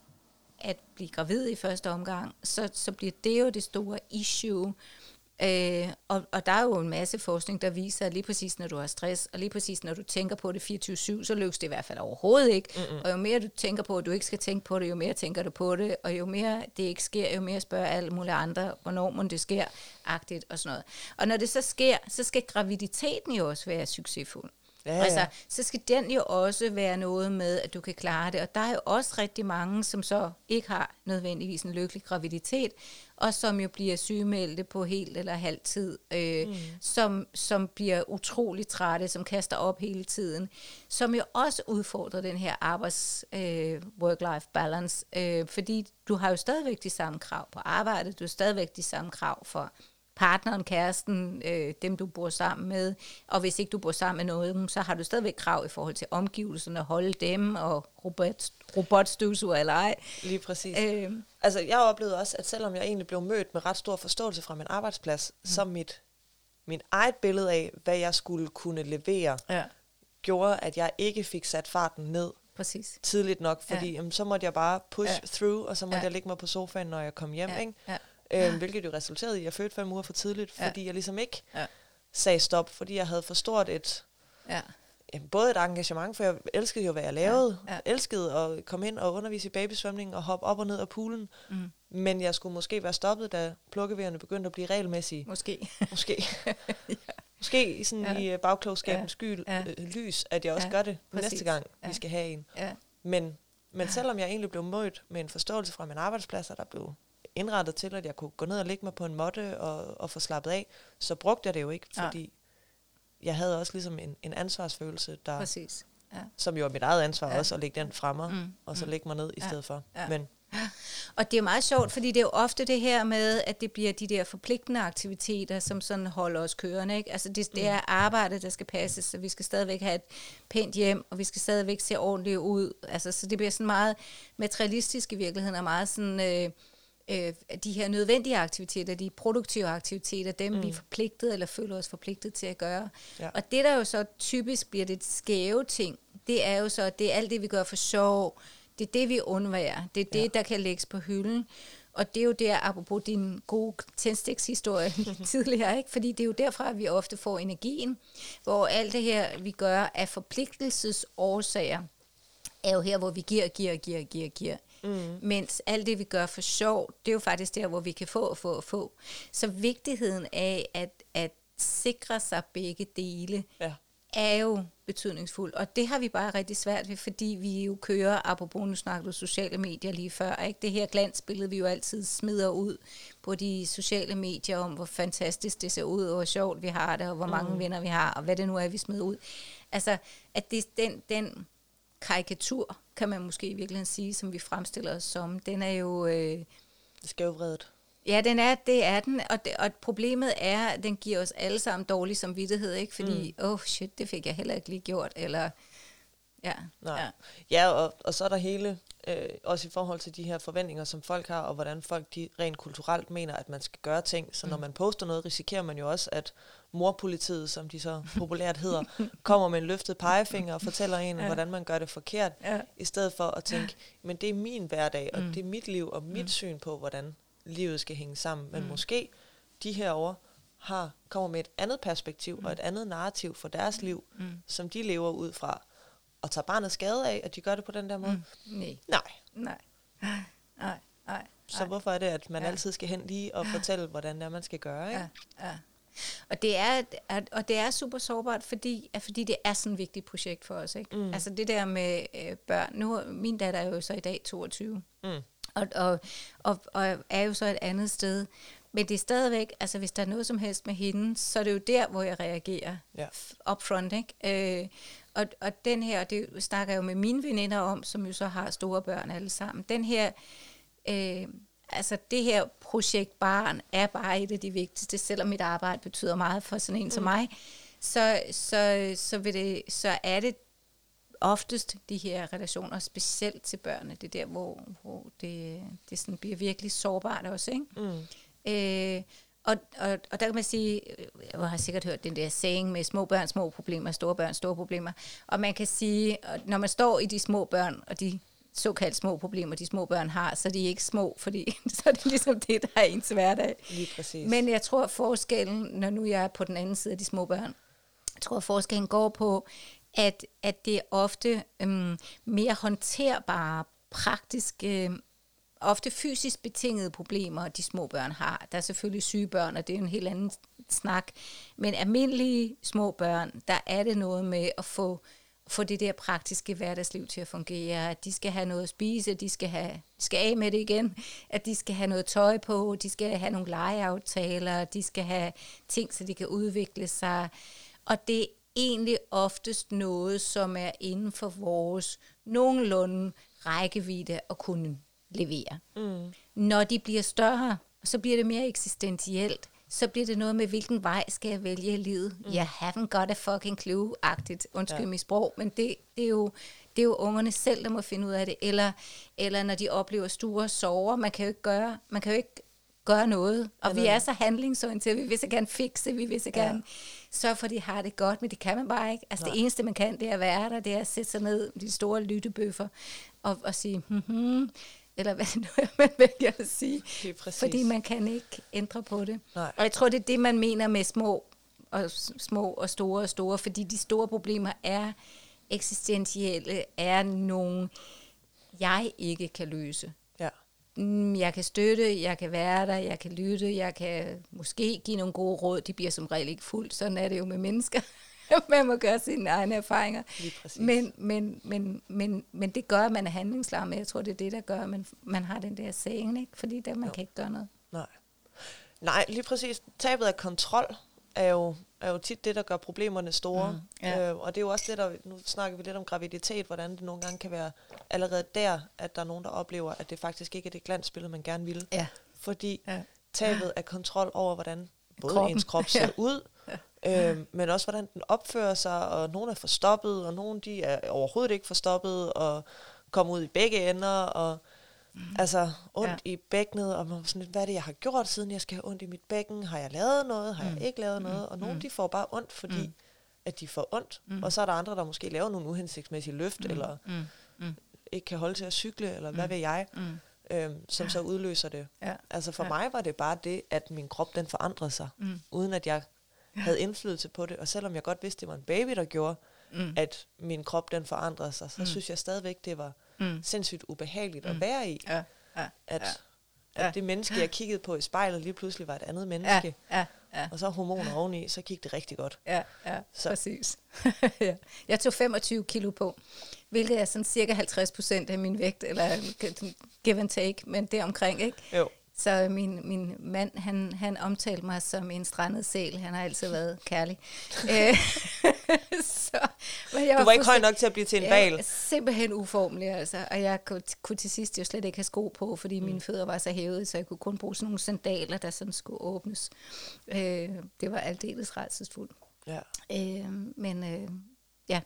at blive gravid i første omgang, så, så bliver det jo det store issue. Øh, og, og der er jo en masse forskning, der viser, at lige præcis når du har stress, og lige præcis når du tænker på det 24-7, så lykkes det i hvert fald overhovedet ikke. Mm-hmm. Og jo mere du tænker på, at du ikke skal tænke på det, jo mere tænker du på det, og jo mere det ikke sker, jo mere spørger alle mulige andre, hvornår må det sker, agtigt og sådan noget. Og når det så sker, så skal graviditeten jo også være succesfuld. Ja, ja. Altså, så skal den jo også være noget med, at du kan klare det. Og der er jo også rigtig mange, som så ikke har nødvendigvis en lykkelig graviditet, og som jo bliver sygemeldte på helt eller halv tid, øh, mm. som, som bliver utrolig trætte, som kaster op hele tiden, som jo også udfordrer den her arbejds øh, work-life balance, øh, fordi du har jo stadigvæk de samme krav på arbejdet, du har stadigvæk de samme krav for partneren, kæresten, øh, dem du bor sammen med, og hvis ikke du bor sammen med nogen, så har du stadigvæk krav i forhold til omgivelserne, at holde dem, og robot, robotstøvsuger eller ej. Lige præcis. Øh, Altså, jeg oplevede også, at selvom jeg egentlig blev mødt med ret stor forståelse fra min arbejdsplads, mm. så mit, mit eget billede af, hvad jeg skulle kunne levere, ja, gjorde, at jeg ikke fik sat farten ned præcis. tidligt nok, fordi Ja. jamen, så måtte jeg bare push Ja. through, og så måtte Ja. jeg ligge mig på sofaen, når jeg kom hjem, Ja, ikke? ja. Øhm, hvilket jo resulterede i, at jeg fødte fem uger for tidligt, Ja. fordi jeg ligesom ikke Ja. sagde stop, fordi jeg havde for stort et, Ja, jamen, både et engagement, for jeg elskede jo, hvad jeg lavede. Ja, ja. Elskede at komme ind og undervise i babysvømning og hoppe op og ned af poolen. Mm. Men jeg skulle måske være stoppet, da plukkevejerne begyndte at blive regelmæssige. måske. Måske. [LAUGHS] Måske i sådan Ja. ja. i øh, bagklogskabens Ja. skyld Ja. øh, lys, at jeg også Ja, gør det præcis. næste gang, Ja. vi skal have en. Ja, Men, men selvom jeg egentlig blev mødt med en forståelse fra min arbejdsplads, og der blev indrettet til, at jeg kunne gå ned og ligge mig på en måtte og, og få slappet af, så brugte jeg det jo ikke, Ja. fordi jeg havde også ligesom en, en ansvarsfølelse, der, præcis. Ja. som jo er mit eget ansvar Ja. ja. også, at lægge den fra mig, Mm, og så mm. lægge mig ned i Ja. stedet for. Ja. Men [LAUGHS] Og det er meget sjovt, fordi det er jo ofte det her med, at det bliver de der forpligtende aktiviteter, som sådan holder os kørende. Ikke? Altså det, det er mm. arbejde, der skal passes, så vi skal stadigvæk have et pænt hjem, og vi skal stadigvæk se ordentligt ud. Altså, så det bliver sådan meget materialistisk i virkeligheden, og meget sådan... Øh, øh, de her nødvendige aktiviteter, de produktive aktiviteter, dem mm. vi er forpligtet eller føler os forpligtet til at gøre. Ja. Og det der jo så typisk bliver det skæve ting, det er jo så, at det er alt det, vi gør for sjov, det er det, vi undværer. Det er det, ja. der kan lægges på hylden. Og det er jo der, apropos din gode tændstikshistorie [LAUGHS] tidligere, ikke? fordi det er jo derfra, at vi ofte får energien, hvor alt det her, vi gør af forpligtelsesårsager, er jo her, hvor vi giver, giver, giver, giver, giver. Mm. Mens alt det, vi gør for sjov, det er jo faktisk der, hvor vi kan få og få og få. Så vigtigheden af at, at sikre sig begge dele, ja. er jo betydningsfuld. Og det har vi bare rigtig svært ved, fordi vi jo kører, apropos nu snakker du sociale medier lige før, ikke? det her glansbillede, vi jo altid smider ud på de sociale medier om, hvor fantastisk det ser ud, og hvor sjovt vi har det, og hvor mange mm. venner vi har, og hvad det nu er, vi smider ud. Altså, at det, den, den karikatur, kan man måske i virkeligheden sige, som vi fremstiller os som, den er jo... Øh, Skævvredet. Ja, den er, det er den, og, det, og problemet er, at den giver os alle sammen dårlig samvittighed, ikke? Fordi, mm. oh shit, det fik jeg heller ikke lige gjort, eller... Ja, Nej. ja. ja og, og så er der hele, øh, også i forhold til de her forventninger, som folk har, og hvordan folk de rent kulturelt mener, at man skal gøre ting. Så mm. når man poster noget, risikerer man jo også, at morpolitiet, som de så populært hedder, [LAUGHS] kommer med en løftet pegefinger og fortæller en, ja. hvordan man gør det forkert, ja. i stedet for at tænke, men det er min hverdag, og mm. det er mit liv, og mit mm. syn på, hvordan livet skal hænge sammen. Men mm. måske de herover har kommer med et andet perspektiv mm. og et andet narrativ for deres liv, mm. som de lever ud fra, og tager barnet skade af, at de gør det på den der måde? Mm. Nej. Nej. Nej. Nej. Nej. Så hvorfor er det, at man ja. altid skal hen lige og fortælle, hvordan det er, man skal gøre? Ikke? Ja. Ja. Og det er, og det er super sårbart, fordi, fordi det er sådan et vigtigt projekt for os. Ikke? Mm. Altså det der med øh, børn. Nu, min datter er jo så i dag 22. Mm. Og, og, og, og er jo så et andet sted. Men det er stadigvæk, altså hvis der er noget som helst med hende, så er det jo der, hvor jeg reagerer ja. upfront. Ikke? Øh, og, og den her, det snakker jeg jo med mine veninder om, som jo så har store børn alle sammen. Den her, øh, altså det her projekt barn er bare et af de vigtigste, selvom mit arbejde betyder meget for sådan en mm. som mig. Så, så, så, vil det, så er det oftest de her relationer, specielt til børnene. Det er der, hvor, hvor det, det sådan bliver virkelig sårbart også. Ikke? Mm. Øh, og, og, og der kan man sige, jeg har sikkert hørt den der saying med små børn, små problemer, store børn, store problemer. Og man kan sige, når man står i de små børn, og de såkaldt små problemer, de små børn har, så de er ikke små, fordi [LAUGHS] så er det ligesom det, der er ens hverdag. Lige præcis. Men jeg tror, forskellen, når nu jeg er på den anden side af de små børn, jeg tror, forskellen går på, at, at det er ofte øhm, mere håndterbare, praktiske, øhm, ofte fysisk betingede problemer, de små børn har. Der er selvfølgelig syge børn, og det er en helt anden snak. Men almindelige små børn, der er det noget med at få få det der praktiske hverdagsliv til at fungere, at de skal have noget at spise, de skal, have, skal af med det igen, at de skal have noget tøj på, de skal have nogle legeaftaler, de skal have ting, så de kan udvikle sig. Og det er egentlig oftest noget, som er inden for vores nogenlunde rækkevidde at kunne levere. Mm. Når de bliver større, så bliver det mere eksistentielt. Så bliver det noget med, hvilken vej skal jeg vælge i livet. Mm. Jeg haven't got a fucking clue-agtigt. Undskyld ja. mit sprog, men det, det, er jo, det er jo ungerne selv, der må finde ud af det. Eller, eller når de oplever store sorger. Man kan jo ikke gøre, man kan jo ikke gøre noget. Og ja, vi er så handlingsorienterede. Vi vil så gerne fikse, vi vil så gerne ja. sørge for, at de har det godt, men det kan man bare ikke. Altså Nej. det eneste, man kan, det er at være der. Det er at sætte sig ned med de store lyttebøffer og, og sige, hmm, eller hvad [LAUGHS] nu er, man vælger at sige. Det er præcis. Fordi man kan ikke ændre på det. Nej. Og jeg tror, det er det, man mener med små og små og store og store, fordi de store problemer er eksistentielle, er nogle, jeg ikke kan løse. Ja. Mm, jeg kan støtte, jeg kan være der, jeg kan lytte, jeg kan måske give nogle gode råd. De bliver som regel ikke fuldt, sådan er det jo med mennesker. [LAUGHS] [LAUGHS] man må gøre sine egne erfaringer. Men, men, men, men, men det gør, at man er handlingslam. Jeg tror, det er det, der gør, at man, man har den der saying, ikke? fordi der, man jo. kan ikke gøre noget. Nej. Nej, lige præcis. Tabet af kontrol er jo, er jo tit det, der gør problemerne store. Mm, ja. øh, og det er jo også det, der, nu snakker vi lidt om graviditet, hvordan det nogle gange kan være allerede der, at der er nogen, der oplever, at det faktisk ikke er det glansbillede, man gerne vil. Ja. Fordi ja. tabet af kontrol over, hvordan både Kroppen. ens krop [LAUGHS] ser ja. ud. øh, men også hvordan den opfører sig, og nogle er forstoppet, og nogle de er overhovedet ikke forstoppet, og kommer ud i begge ender, og Mm. Altså ondt ja. i bækkenet, og man sådan, hvad er det, jeg har gjort, siden jeg skal have ondt i mit bækken? Har jeg lavet noget? Har mm. jeg ikke lavet noget? Og nogle, mm. de får bare ondt, fordi mm. at de får ondt. Mm. Og så er der andre, der måske laver nogle uhensigtsmæssige løft, mm. eller mm. Mm. ikke kan holde til at cykle, eller mm. hvad ved jeg, mm. øhm, som så udløser det. Ja. Altså for ja. mig var det bare det, at min krop den forandrede sig, mm. uden at jeg havde indflydelse på det. Og selvom jeg godt vidste, det var en baby, der gjorde, mm. at min krop den forandrede sig, så mm. synes jeg stadigvæk, det var mm. sindssygt ubehageligt mm. at være i. Ja. Ja. At, ja. at det menneske, jeg kiggede på i spejlet, lige pludselig var et andet menneske. Ja. Ja. Ja. Og så hormoner oveni, så gik det rigtig godt. Ja, ja så. præcis. [LAUGHS] ja. Jeg tog 25 kilo på, hvilket er sådan cirka 50 procent af min vægt, eller give and take, men det omkring, ikke? Jo. Så min, min mand, han, han omtalte mig som en strandet sæl. Han har altid været kærlig. [LAUGHS] Øh, [LAUGHS] så, men jeg du var, var ikke høj nok til at blive til en bal? Simpelthen uformelig, altså. Og jeg kunne, kunne til sidst jo slet ikke have sko på, fordi mm. mine fødder var så hævet, så jeg kunne kun bruge sådan nogle sandaler, der sådan skulle åbnes. Øh, det var aldeles redselsfuldt. Ja. Øh, men øh, ja.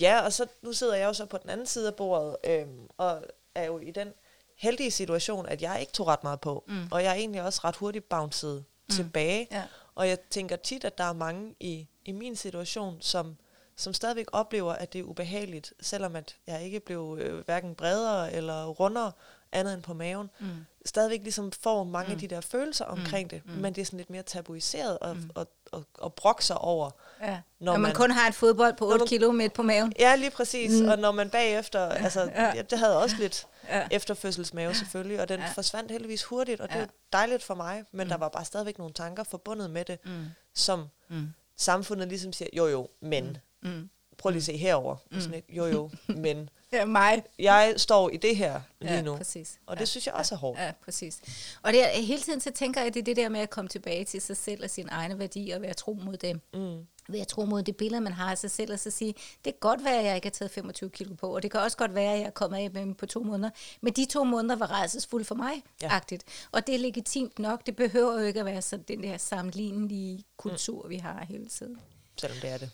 Ja, og så nu sidder jeg jo så på den anden side af bordet, øh, og er jo i den heldige situation, at jeg ikke tog ret meget på. Mm. Og jeg er egentlig også ret hurtigt bounced mm. tilbage. Ja. Og jeg tænker tit, at der er mange i, i min situation, som, som stadigvæk oplever, at det er ubehageligt, selvom at jeg ikke blev øh, hverken bredere eller rundere, andet end på maven. Mm. Stadigvæk ligesom får mange mm. af de der følelser omkring mm. det, mm. men det er sådan lidt mere tabuiseret og, mm. og, og, og brokke sig over. Ja. Når, man, man kun har et fodbold på 8 kilo midt på maven. Ja, lige præcis. Mm. Og når man bagefter, altså, ja. det havde også lidt ja. efterfødselsmave selvfølgelig, og den ja. forsvandt heldigvis hurtigt, og det ja. var dejligt for mig, men mm. der var bare stadigvæk nogle tanker forbundet med det, mm. som mm. samfundet ligesom siger, jo jo, men, mm. mm. prøv lige at se herover, mm. sådan et, jo jo, men. [LAUGHS] [LAUGHS] Ja, mig. Jeg står i det her lige ja, nu. Præcis. Og det ja, synes jeg også er hårdt. Ja, præcis. Og det er, hele tiden så tænker jeg, at det er det der med at komme tilbage til sig selv og sine egne værdier og være tro mod dem. Mm ved at tro mod det billede, man har af sig selv, og så sige, det kan godt være, at jeg ikke har taget 25 kilo på, og det kan også godt være, at jeg er kommet af med dem på to måneder, men de to måneder var rejsesfulde for mig, ja. agtigt. Og det er legitimt nok, det behøver jo ikke at være sådan den der sammenlignelige kultur, mm. vi har hele tiden. Selvom det er det.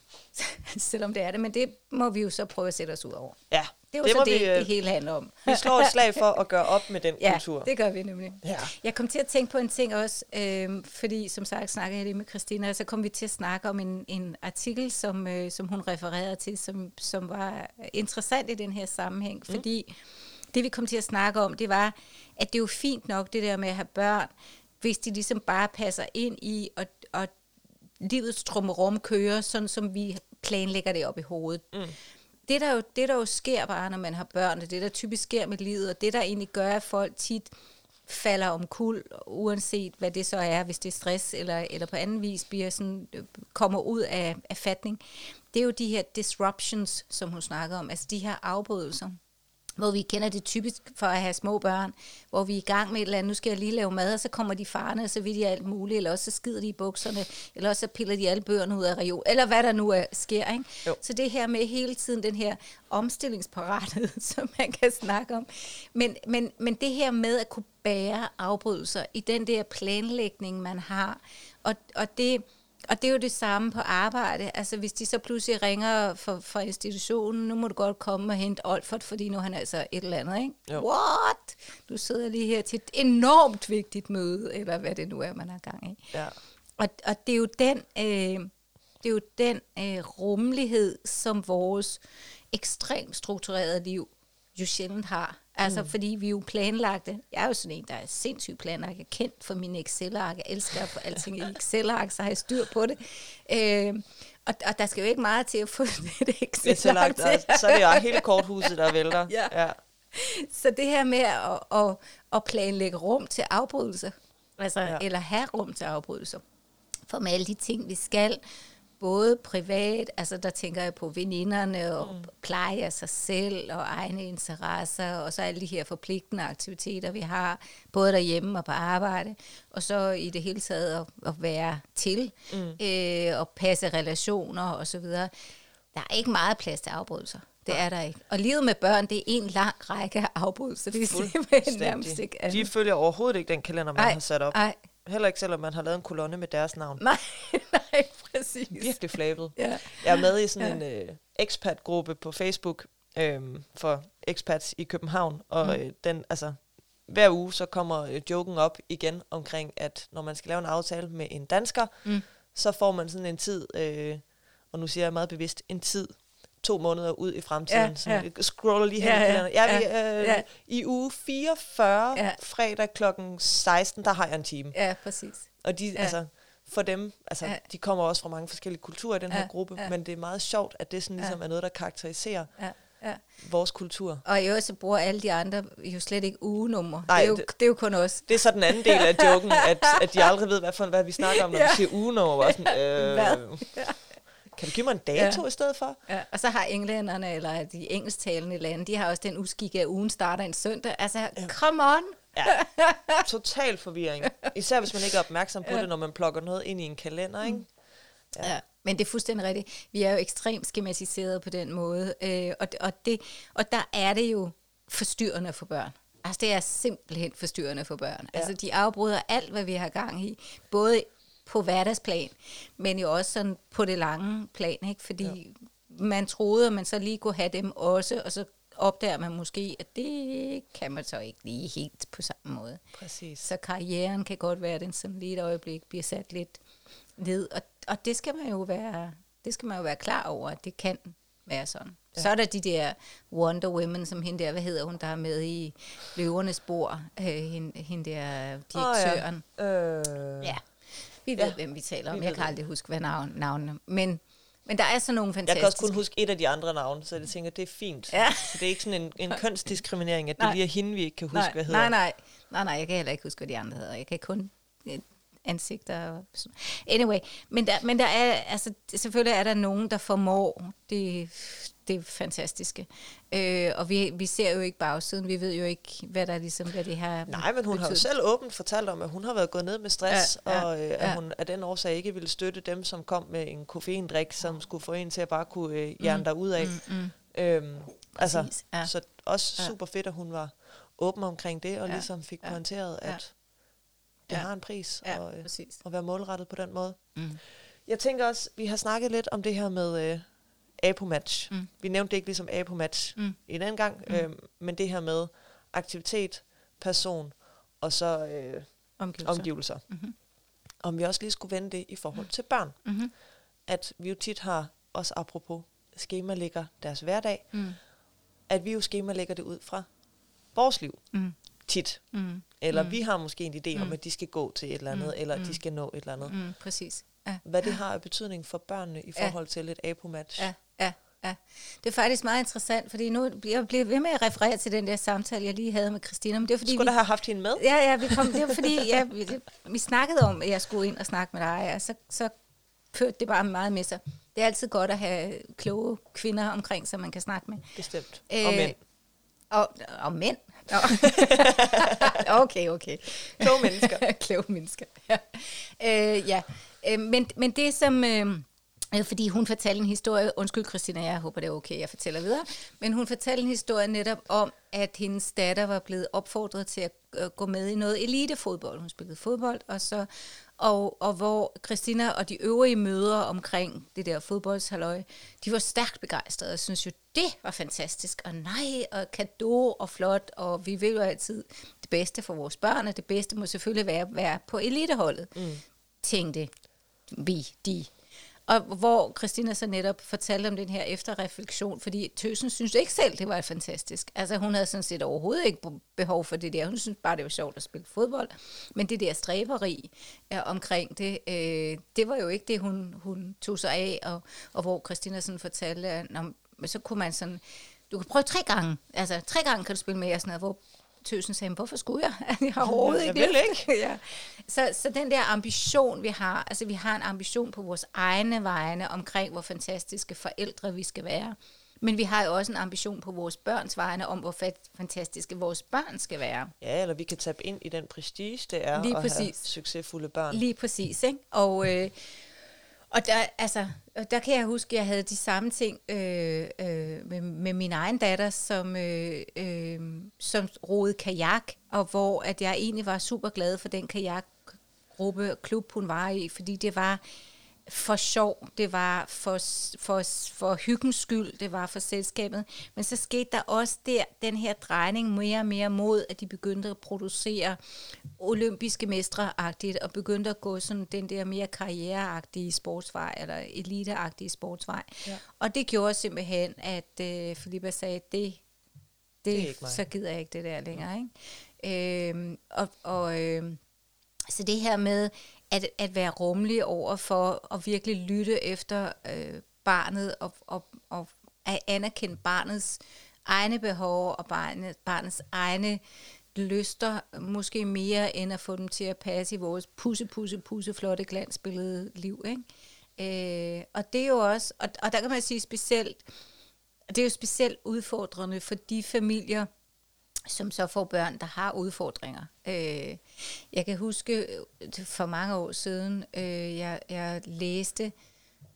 [LAUGHS] Selvom det er det, men det må vi jo så prøve at sætte os ud over. Ja, det er jo det så det, vi, det hele handler om. vi slår et slag for at gøre op med den [LAUGHS] ja, kultur. det gør vi nemlig. Ja. Jeg kom til at tænke på en ting også, øh, fordi som sagt snakkede jeg lige med Christina, og så kom vi til at snakke om en, en artikel, som, øh, som hun refererede til, som, som var interessant i den her sammenhæng, mm. fordi det vi kom til at snakke om, det var, at det er jo fint nok det der med at have børn, hvis de ligesom bare passer ind i, og, og livets trummerum kører, sådan som vi planlægger det op i hovedet. Mm det der, jo, det, der jo sker bare, når man har børn, det der typisk sker med livet, og det, der egentlig gør, at folk tit falder om kul, uanset hvad det så er, hvis det er stress, eller, eller på anden vis bliver sådan, øh, kommer ud af, af fatning, det er jo de her disruptions, som hun snakker om, altså de her afbrydelser hvor vi kender det typisk for at have små børn, hvor vi er i gang med et eller andet, nu skal jeg lige lave mad, og så kommer de farne, og så vil de alt muligt, eller også så skider de i bukserne, eller også så piller de alle bøgerne ud af reol, eller hvad der nu er, sker. Ikke? Så det her med hele tiden den her omstillingsparathed, [LAUGHS] som man kan snakke om. Men, men, men det her med at kunne bære afbrydelser i den der planlægning, man har, og, og det og det er jo det samme på arbejde. Altså hvis de så pludselig ringer fra, fra institutionen, nu må du godt komme og hente Olfert, fordi nu han er altså et eller andet, ikke? Jo. What? Du sidder lige her til et enormt vigtigt møde, eller hvad det nu er, man har gang i. Ja. Og, og det er jo den, øh, det er jo den øh, rummelighed, som vores ekstremt strukturerede liv jo sjældent har. Altså, mm. fordi vi jo planlagte. Jeg er jo sådan en, der er sindssygt planlagt. Jeg er kendt for mine Excel-ark. Jeg elsker at få alting i [LAUGHS] Excel-ark, så har jeg styr på det. Øh, og, og der skal jo ikke meget til at få [LAUGHS] det Excel-ark til. Så er det jo hele korthuset, der vælter. ja. ja. Så det her med at, at, at planlægge rum til afbrydelser, altså, ja. eller have rum til afbrydelser, for med alle de ting, vi skal, både privat, altså der tænker jeg på veninderne og mm. pleje af sig selv og egne interesser, og så alle de her forpligtende aktiviteter, vi har, både derhjemme og på arbejde, og så i det hele taget at, at være til, mm. øh, og passe relationer så videre. Der er ikke meget plads til afbrydelser. Det er der ikke. Og livet med børn, det er en lang række af afbrydelser. Det er simpelthen nærmest ikke andet. De følger overhovedet ikke den kalender, man ej, har sat op. Nej, Heller ikke selvom man har lavet en kolonne med deres navn. Nej, [LAUGHS] nej, præcis. Virkelig flabet. Ja. Jeg er med i sådan ja. en uh, expat-gruppe på Facebook øhm, for expats i København, og mm. øh, den, altså, hver uge så kommer øh, joken op igen omkring, at når man skal lave en aftale med en dansker, mm. så får man sådan en tid, øh, og nu siger jeg meget bevidst, en tid, to måneder ud i fremtiden. Ja, så ja. Jeg scroller lige hen ja, ja, ja, vi, øh, ja. I uge 44, ja. fredag klokken 16, der har jeg en time. Ja, præcis. Og de, ja. altså, for dem, altså, ja. de kommer også fra mange forskellige kulturer i den ja, her gruppe, ja. men det er meget sjovt, at det sådan ligesom ja. er noget, der karakteriserer ja. Ja. vores kultur. Og i øvrigt så bruger alle de andre jo slet ikke ugenummer. Nej, det, er jo, det, det er jo kun os. Det er så den anden del af joken, at, at de aldrig ved, hvad, for, hvad vi snakker om, når ja. vi siger ugenummer. Sådan, øh, hvad? Ja. Kan du give mig en dato ja. i stedet for? Ja. Og så har englænderne, eller de engelsktalende lande, de har også den uskik, at ugen starter en søndag. Altså, ja. come on! Ja, [LAUGHS] total forvirring. Især hvis man ikke er opmærksom på ja. det, når man plukker noget ind i en kalender, ikke? Mm. Ja. ja. Men det er fuldstændig rigtigt. Vi er jo ekstremt skematiseret på den måde. Øh, og, og, det, og der er det jo forstyrrende for børn. Altså, det er simpelthen forstyrrende for børn. Ja. Altså, de afbryder alt, hvad vi har gang i. Både på hverdagsplan, men jo også sådan på det lange plan, ikke? fordi ja. man troede, at man så lige kunne have dem også, og så opdager man måske, at det kan man så ikke lige helt på samme måde. Præcis. Så karrieren kan godt være, at den sådan lige et øjeblik bliver sat lidt ned, og, og det skal man jo være, det skal man jo være klar over, at det kan være sådan. Ja. Så er der de der Wonder Women, som hende der, hvad hedder hun, der er med i Løvernes Bor, øh, hende, hende der direktøren. Oh, ja. Øh. ja. Vi ved, ja. hvem vi taler om. Vi jeg kan aldrig huske, hvad navn, navnene. Men, men der er så nogle fantastiske... Jeg kan også kun huske et af de andre navne, så jeg tænker, det er fint. Ja. Så det er ikke sådan en, en [LAUGHS] kønsdiskriminering, at det lige er hende, vi ikke kan huske, nej, hvad hedder. Nej, nej. Nej, nej, jeg kan heller ikke huske, hvad de andre hedder. Jeg kan kun ansigter. Anyway, men der, men der er, altså, selvfølgelig er der nogen, der formår det, det fantastiske. Øh, og vi, vi ser jo ikke bagsiden, vi ved jo ikke, hvad der ligesom, hvad det her Nej, men hun betyder. har jo selv åbent fortalt om, at hun har været gået ned med stress, ja, ja, og øh, at ja. hun af den årsag ikke ville støtte dem, som kom med en koffeindrik, som skulle få en til at bare kunne øh, jern mm, ud af. Mm, mm. Øhm, altså, ja. Så også super fedt, at hun var åben omkring det, og ja, ligesom fik ja, pointeret, at. Det ja. har en pris ja, og, øh, at være målrettet på den måde. Mm. Jeg tænker også, vi har snakket lidt om det her med... Øh, APO-match. Mm. Vi nævnte det ikke ligesom APO-match mm. en anden gang, mm. øh, men det her med aktivitet, person og så øh, omgivelser. omgivelser. Mm-hmm. Om vi også lige skulle vende det i forhold mm. til børn. Mm-hmm. At vi jo tit har, også apropos schema ligger deres hverdag, mm. at vi jo schema lægger det ud fra vores liv. Mm. Tit. Mm. Eller mm. vi har måske en idé mm. om, at de skal gå til et eller andet, mm. eller mm. de skal nå et eller andet. Mm. Præcis. Ja. Hvad det har af betydning for børnene i forhold ja. til et APO-match. Ja. Ja, ja. Det er faktisk meget interessant, fordi nu jeg bliver ved med at referere til den der samtale, jeg lige havde med Christina. Men det er, fordi skulle vi, da have haft hende med? Ja, ja, vi kom, det var fordi, ja, [LAUGHS] vi, det, vi snakkede om, at jeg skulle ind og snakke med dig, og så, så førte det bare meget med sig. Det er altid godt at have kloge kvinder omkring, som man kan snakke med. Bestemt. Og mænd. Og, og mænd. [LAUGHS] okay, okay. Kloge mennesker. [LAUGHS] kloge mennesker, ja. Øh, ja. Øh, men, men det som... Øh, Øh, fordi hun fortalte en historie, undskyld Christina, jeg håber det er okay, jeg fortæller videre, men hun fortalte en historie netop om, at hendes datter var blevet opfordret til at øh, gå med i noget elitefodbold. Hun spillede fodbold, og så og, og hvor Christina og de øvrige møder omkring det der fodboldshalløj, de var stærkt begejstrede og synes jo, det var fantastisk, og nej, og kado og flot, og vi vil jo altid det bedste for vores børn, og det bedste må selvfølgelig være, være på eliteholdet, mm. tænkte vi, de og hvor Christina så netop fortalte om den her efterreflektion, fordi Tøsen synes ikke selv, det var fantastisk. Altså hun havde sådan set overhovedet ikke behov for det der. Hun synes bare, det var sjovt at spille fodbold. Men det der stræberi ja, omkring det, øh, det var jo ikke det, hun, hun tog sig af. Og, og hvor Christina sådan fortalte, at når, så kunne man sådan, du kan prøve tre gange. Altså tre gange kan du spille med, og sådan noget, hvor tøsen sagde, hvorfor skulle jeg? [LAUGHS] Jeg har overhovedet Jeg ikke vil lyst. [LAUGHS] ja. så, så den der ambition, vi har, altså vi har en ambition på vores egne vegne omkring, hvor fantastiske forældre vi skal være. Men vi har jo også en ambition på vores børns vegne om, hvor fantastiske vores børn skal være. Ja, eller vi kan tabe ind i den prestige, det er Lige at have præcis. succesfulde børn. Lige præcis, ikke? Og, øh, og der, altså, og der kan jeg huske, at jeg havde de samme ting øh, øh, med, med min egen datter, som, øh, øh, som roede kajak, og hvor at jeg egentlig var super glad for den kajakgruppe, klub hun var i, fordi det var for sjov, det var for, for, for hyggens skyld, det var for selskabet. Men så skete der også der den her drejning mere og mere mod, at de begyndte at producere olympiske mestre-agtigt, og begyndte at gå sådan den der mere karriereagtige sportsvej, eller eliteagtige sportsvej. Ja. Og det gjorde simpelthen, at øh, Filippa sagde, det, det, Det så gider jeg ikke det der længere. Ikke? Øhm, og, og øh, så det her med at, at være rummelig over for at virkelig lytte efter øh, barnet og, og, og at anerkende barnets egne behov og barnet, barnets egne lyster, måske mere end at få dem til at passe i vores pusse, pusse, pusse, flotte glansbillede liv. Ikke? Øh, og det er jo også, og, og der kan man sige specielt, det er jo specielt udfordrende for de familier, som så får børn, der har udfordringer. Øh, jeg kan huske øh, for mange år siden, øh, jeg, jeg læste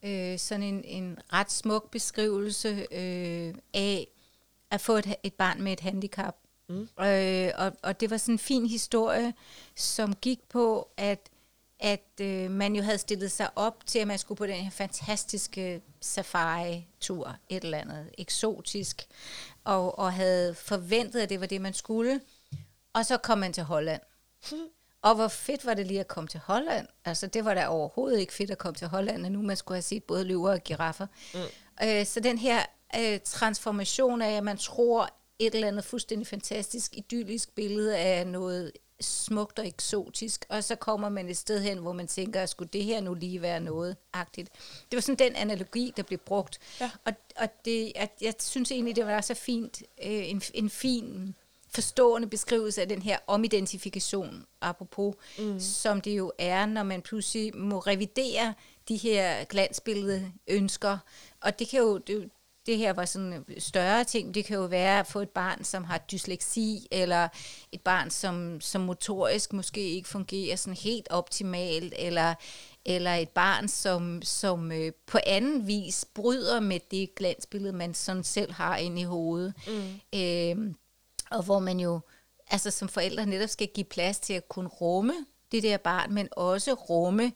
øh, sådan en, en ret smuk beskrivelse øh, af at få et, et barn med et handicap. Mm. Øh, og, og det var sådan en fin historie, som gik på, at at øh, man jo havde stillet sig op til, at man skulle på den her fantastiske safari-tur, et eller andet eksotisk, og, og havde forventet, at det var det, man skulle. Og så kom man til Holland. [LAUGHS] Og hvor fedt var det lige at komme til Holland. Altså, det var da overhovedet ikke fedt at komme til Holland, og nu man skulle have set både løver og giraffer. Mm. Øh, så den her øh, transformation af, at man tror et eller andet fuldstændig fantastisk, idyllisk billede af noget smukt og eksotisk, og så kommer man et sted hen, hvor man tænker, skulle det her nu lige være noget agtigt. Det var sådan den analogi, der blev brugt. Ja. Og, og det, at jeg synes egentlig, det var så fint, øh, en, en fin forstående beskrivelse af den her omidentifikation, apropos, mm. som det jo er, når man pludselig må revidere de her glansbillede ønsker. Og det kan jo, det, det her var sådan en større ting. Det kan jo være at få et barn, som har dysleksi, eller et barn, som, som motorisk måske ikke fungerer sådan helt optimalt, eller, eller et barn, som, som øh, på anden vis bryder med det glansbillede, man sådan selv har inde i hovedet. Mm. Øh, og hvor man jo altså som forældre netop skal give plads til at kunne rumme det der barn, men også rumme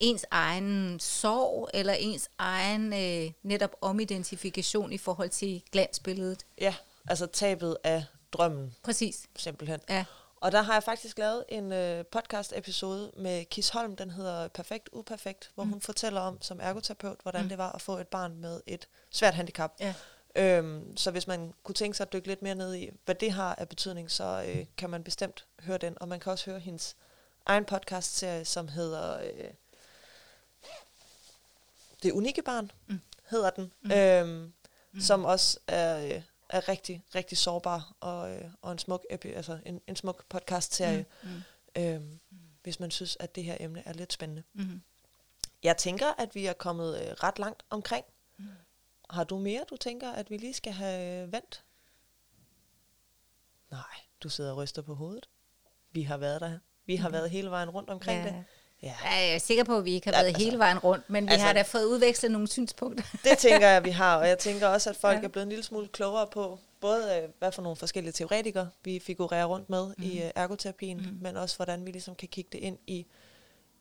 ens egen sorg, eller ens egen øh, netop omidentifikation i forhold til glansbilledet. Ja, altså tabet af drømmen, Præcis. simpelthen. Ja. Og der har jeg faktisk lavet en øh, podcast-episode med Kis Holm, den hedder Perfekt Uperfekt, hvor mm. hun fortæller om som ergoterapeut, hvordan mm. det var at få et barn med et svært handicap. Ja. Øhm, så hvis man kunne tænke sig at dykke lidt mere ned i, hvad det har af betydning, så øh, kan man bestemt høre den. Og man kan også høre hendes egen podcast-serie, som hedder øh, Det Unikke Barn, mm. hedder den. Mm. Øhm, mm. Som også er, øh, er rigtig, rigtig sårbar og, øh, og en smuk, epi- altså en, en smuk podcast-serie, mm. Mm. Øhm, hvis man synes, at det her emne er lidt spændende. Mm. Jeg tænker, at vi er kommet øh, ret langt omkring. Mm. Har du mere, du tænker, at vi lige skal have øh, vendt? Nej, du sidder og ryster på hovedet. Vi har været der. Vi har Mhm. været hele vejen rundt omkring Ja. det. Ja, jeg er sikker på, at vi ikke har været altså- hele vejen rundt, men vi altså- har da fået udvekslet nogle synspunkter. [LAUGHS] det tænker jeg, vi har. Og jeg tænker også, at folk Ja. er blevet en lille smule klogere på, både øh, hvad for nogle forskellige teoretikere vi figurerer rundt med mm. i øh, ergoterapien, mm. men også hvordan vi ligesom kan kigge det ind i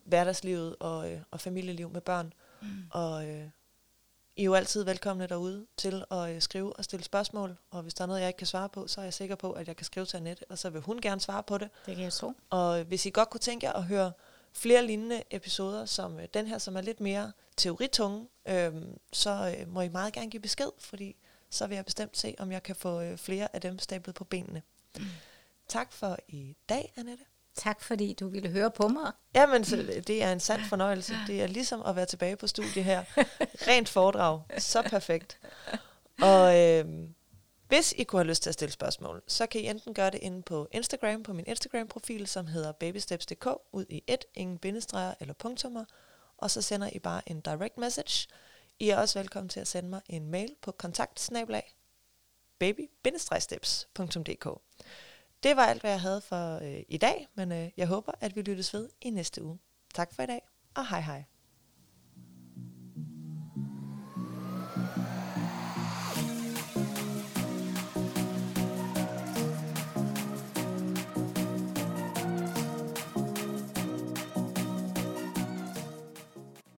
hverdagslivet og, øh, og familieliv med børn. Mm. Og øh, I er jo altid velkomne derude til at øh, skrive og stille spørgsmål, og hvis der er noget, jeg ikke kan svare på, så er jeg sikker på, at jeg kan skrive til Annette, og så vil hun gerne svare på det. Det kan jeg tro. Og hvis I godt kunne tænke jer at høre flere lignende episoder, som øh, den her, som er lidt mere teoritunge, øh, så øh, må I meget gerne give besked, fordi så vil jeg bestemt se, om jeg kan få øh, flere af dem stablet på benene. Mm. Tak for i dag, Annette. Tak fordi du ville høre på mig. Jamen, så det er en sand fornøjelse. Det er ligesom at være tilbage på studie her. Rent foredrag. Så perfekt. Og øh, hvis I kunne have lyst til at stille spørgsmål, så kan I enten gøre det inde på Instagram, på min Instagram-profil, som hedder babysteps.dk, ud i et, ingen bindestreger eller punktummer, og så sender I bare en direct message. I er også velkommen til at sende mig en mail på kontaktsnabelag baby-steps.dk. Det var alt, hvad jeg havde for øh, i dag, men øh, jeg håber, at vi lyttes ved i næste uge. Tak for i dag, og hej hej.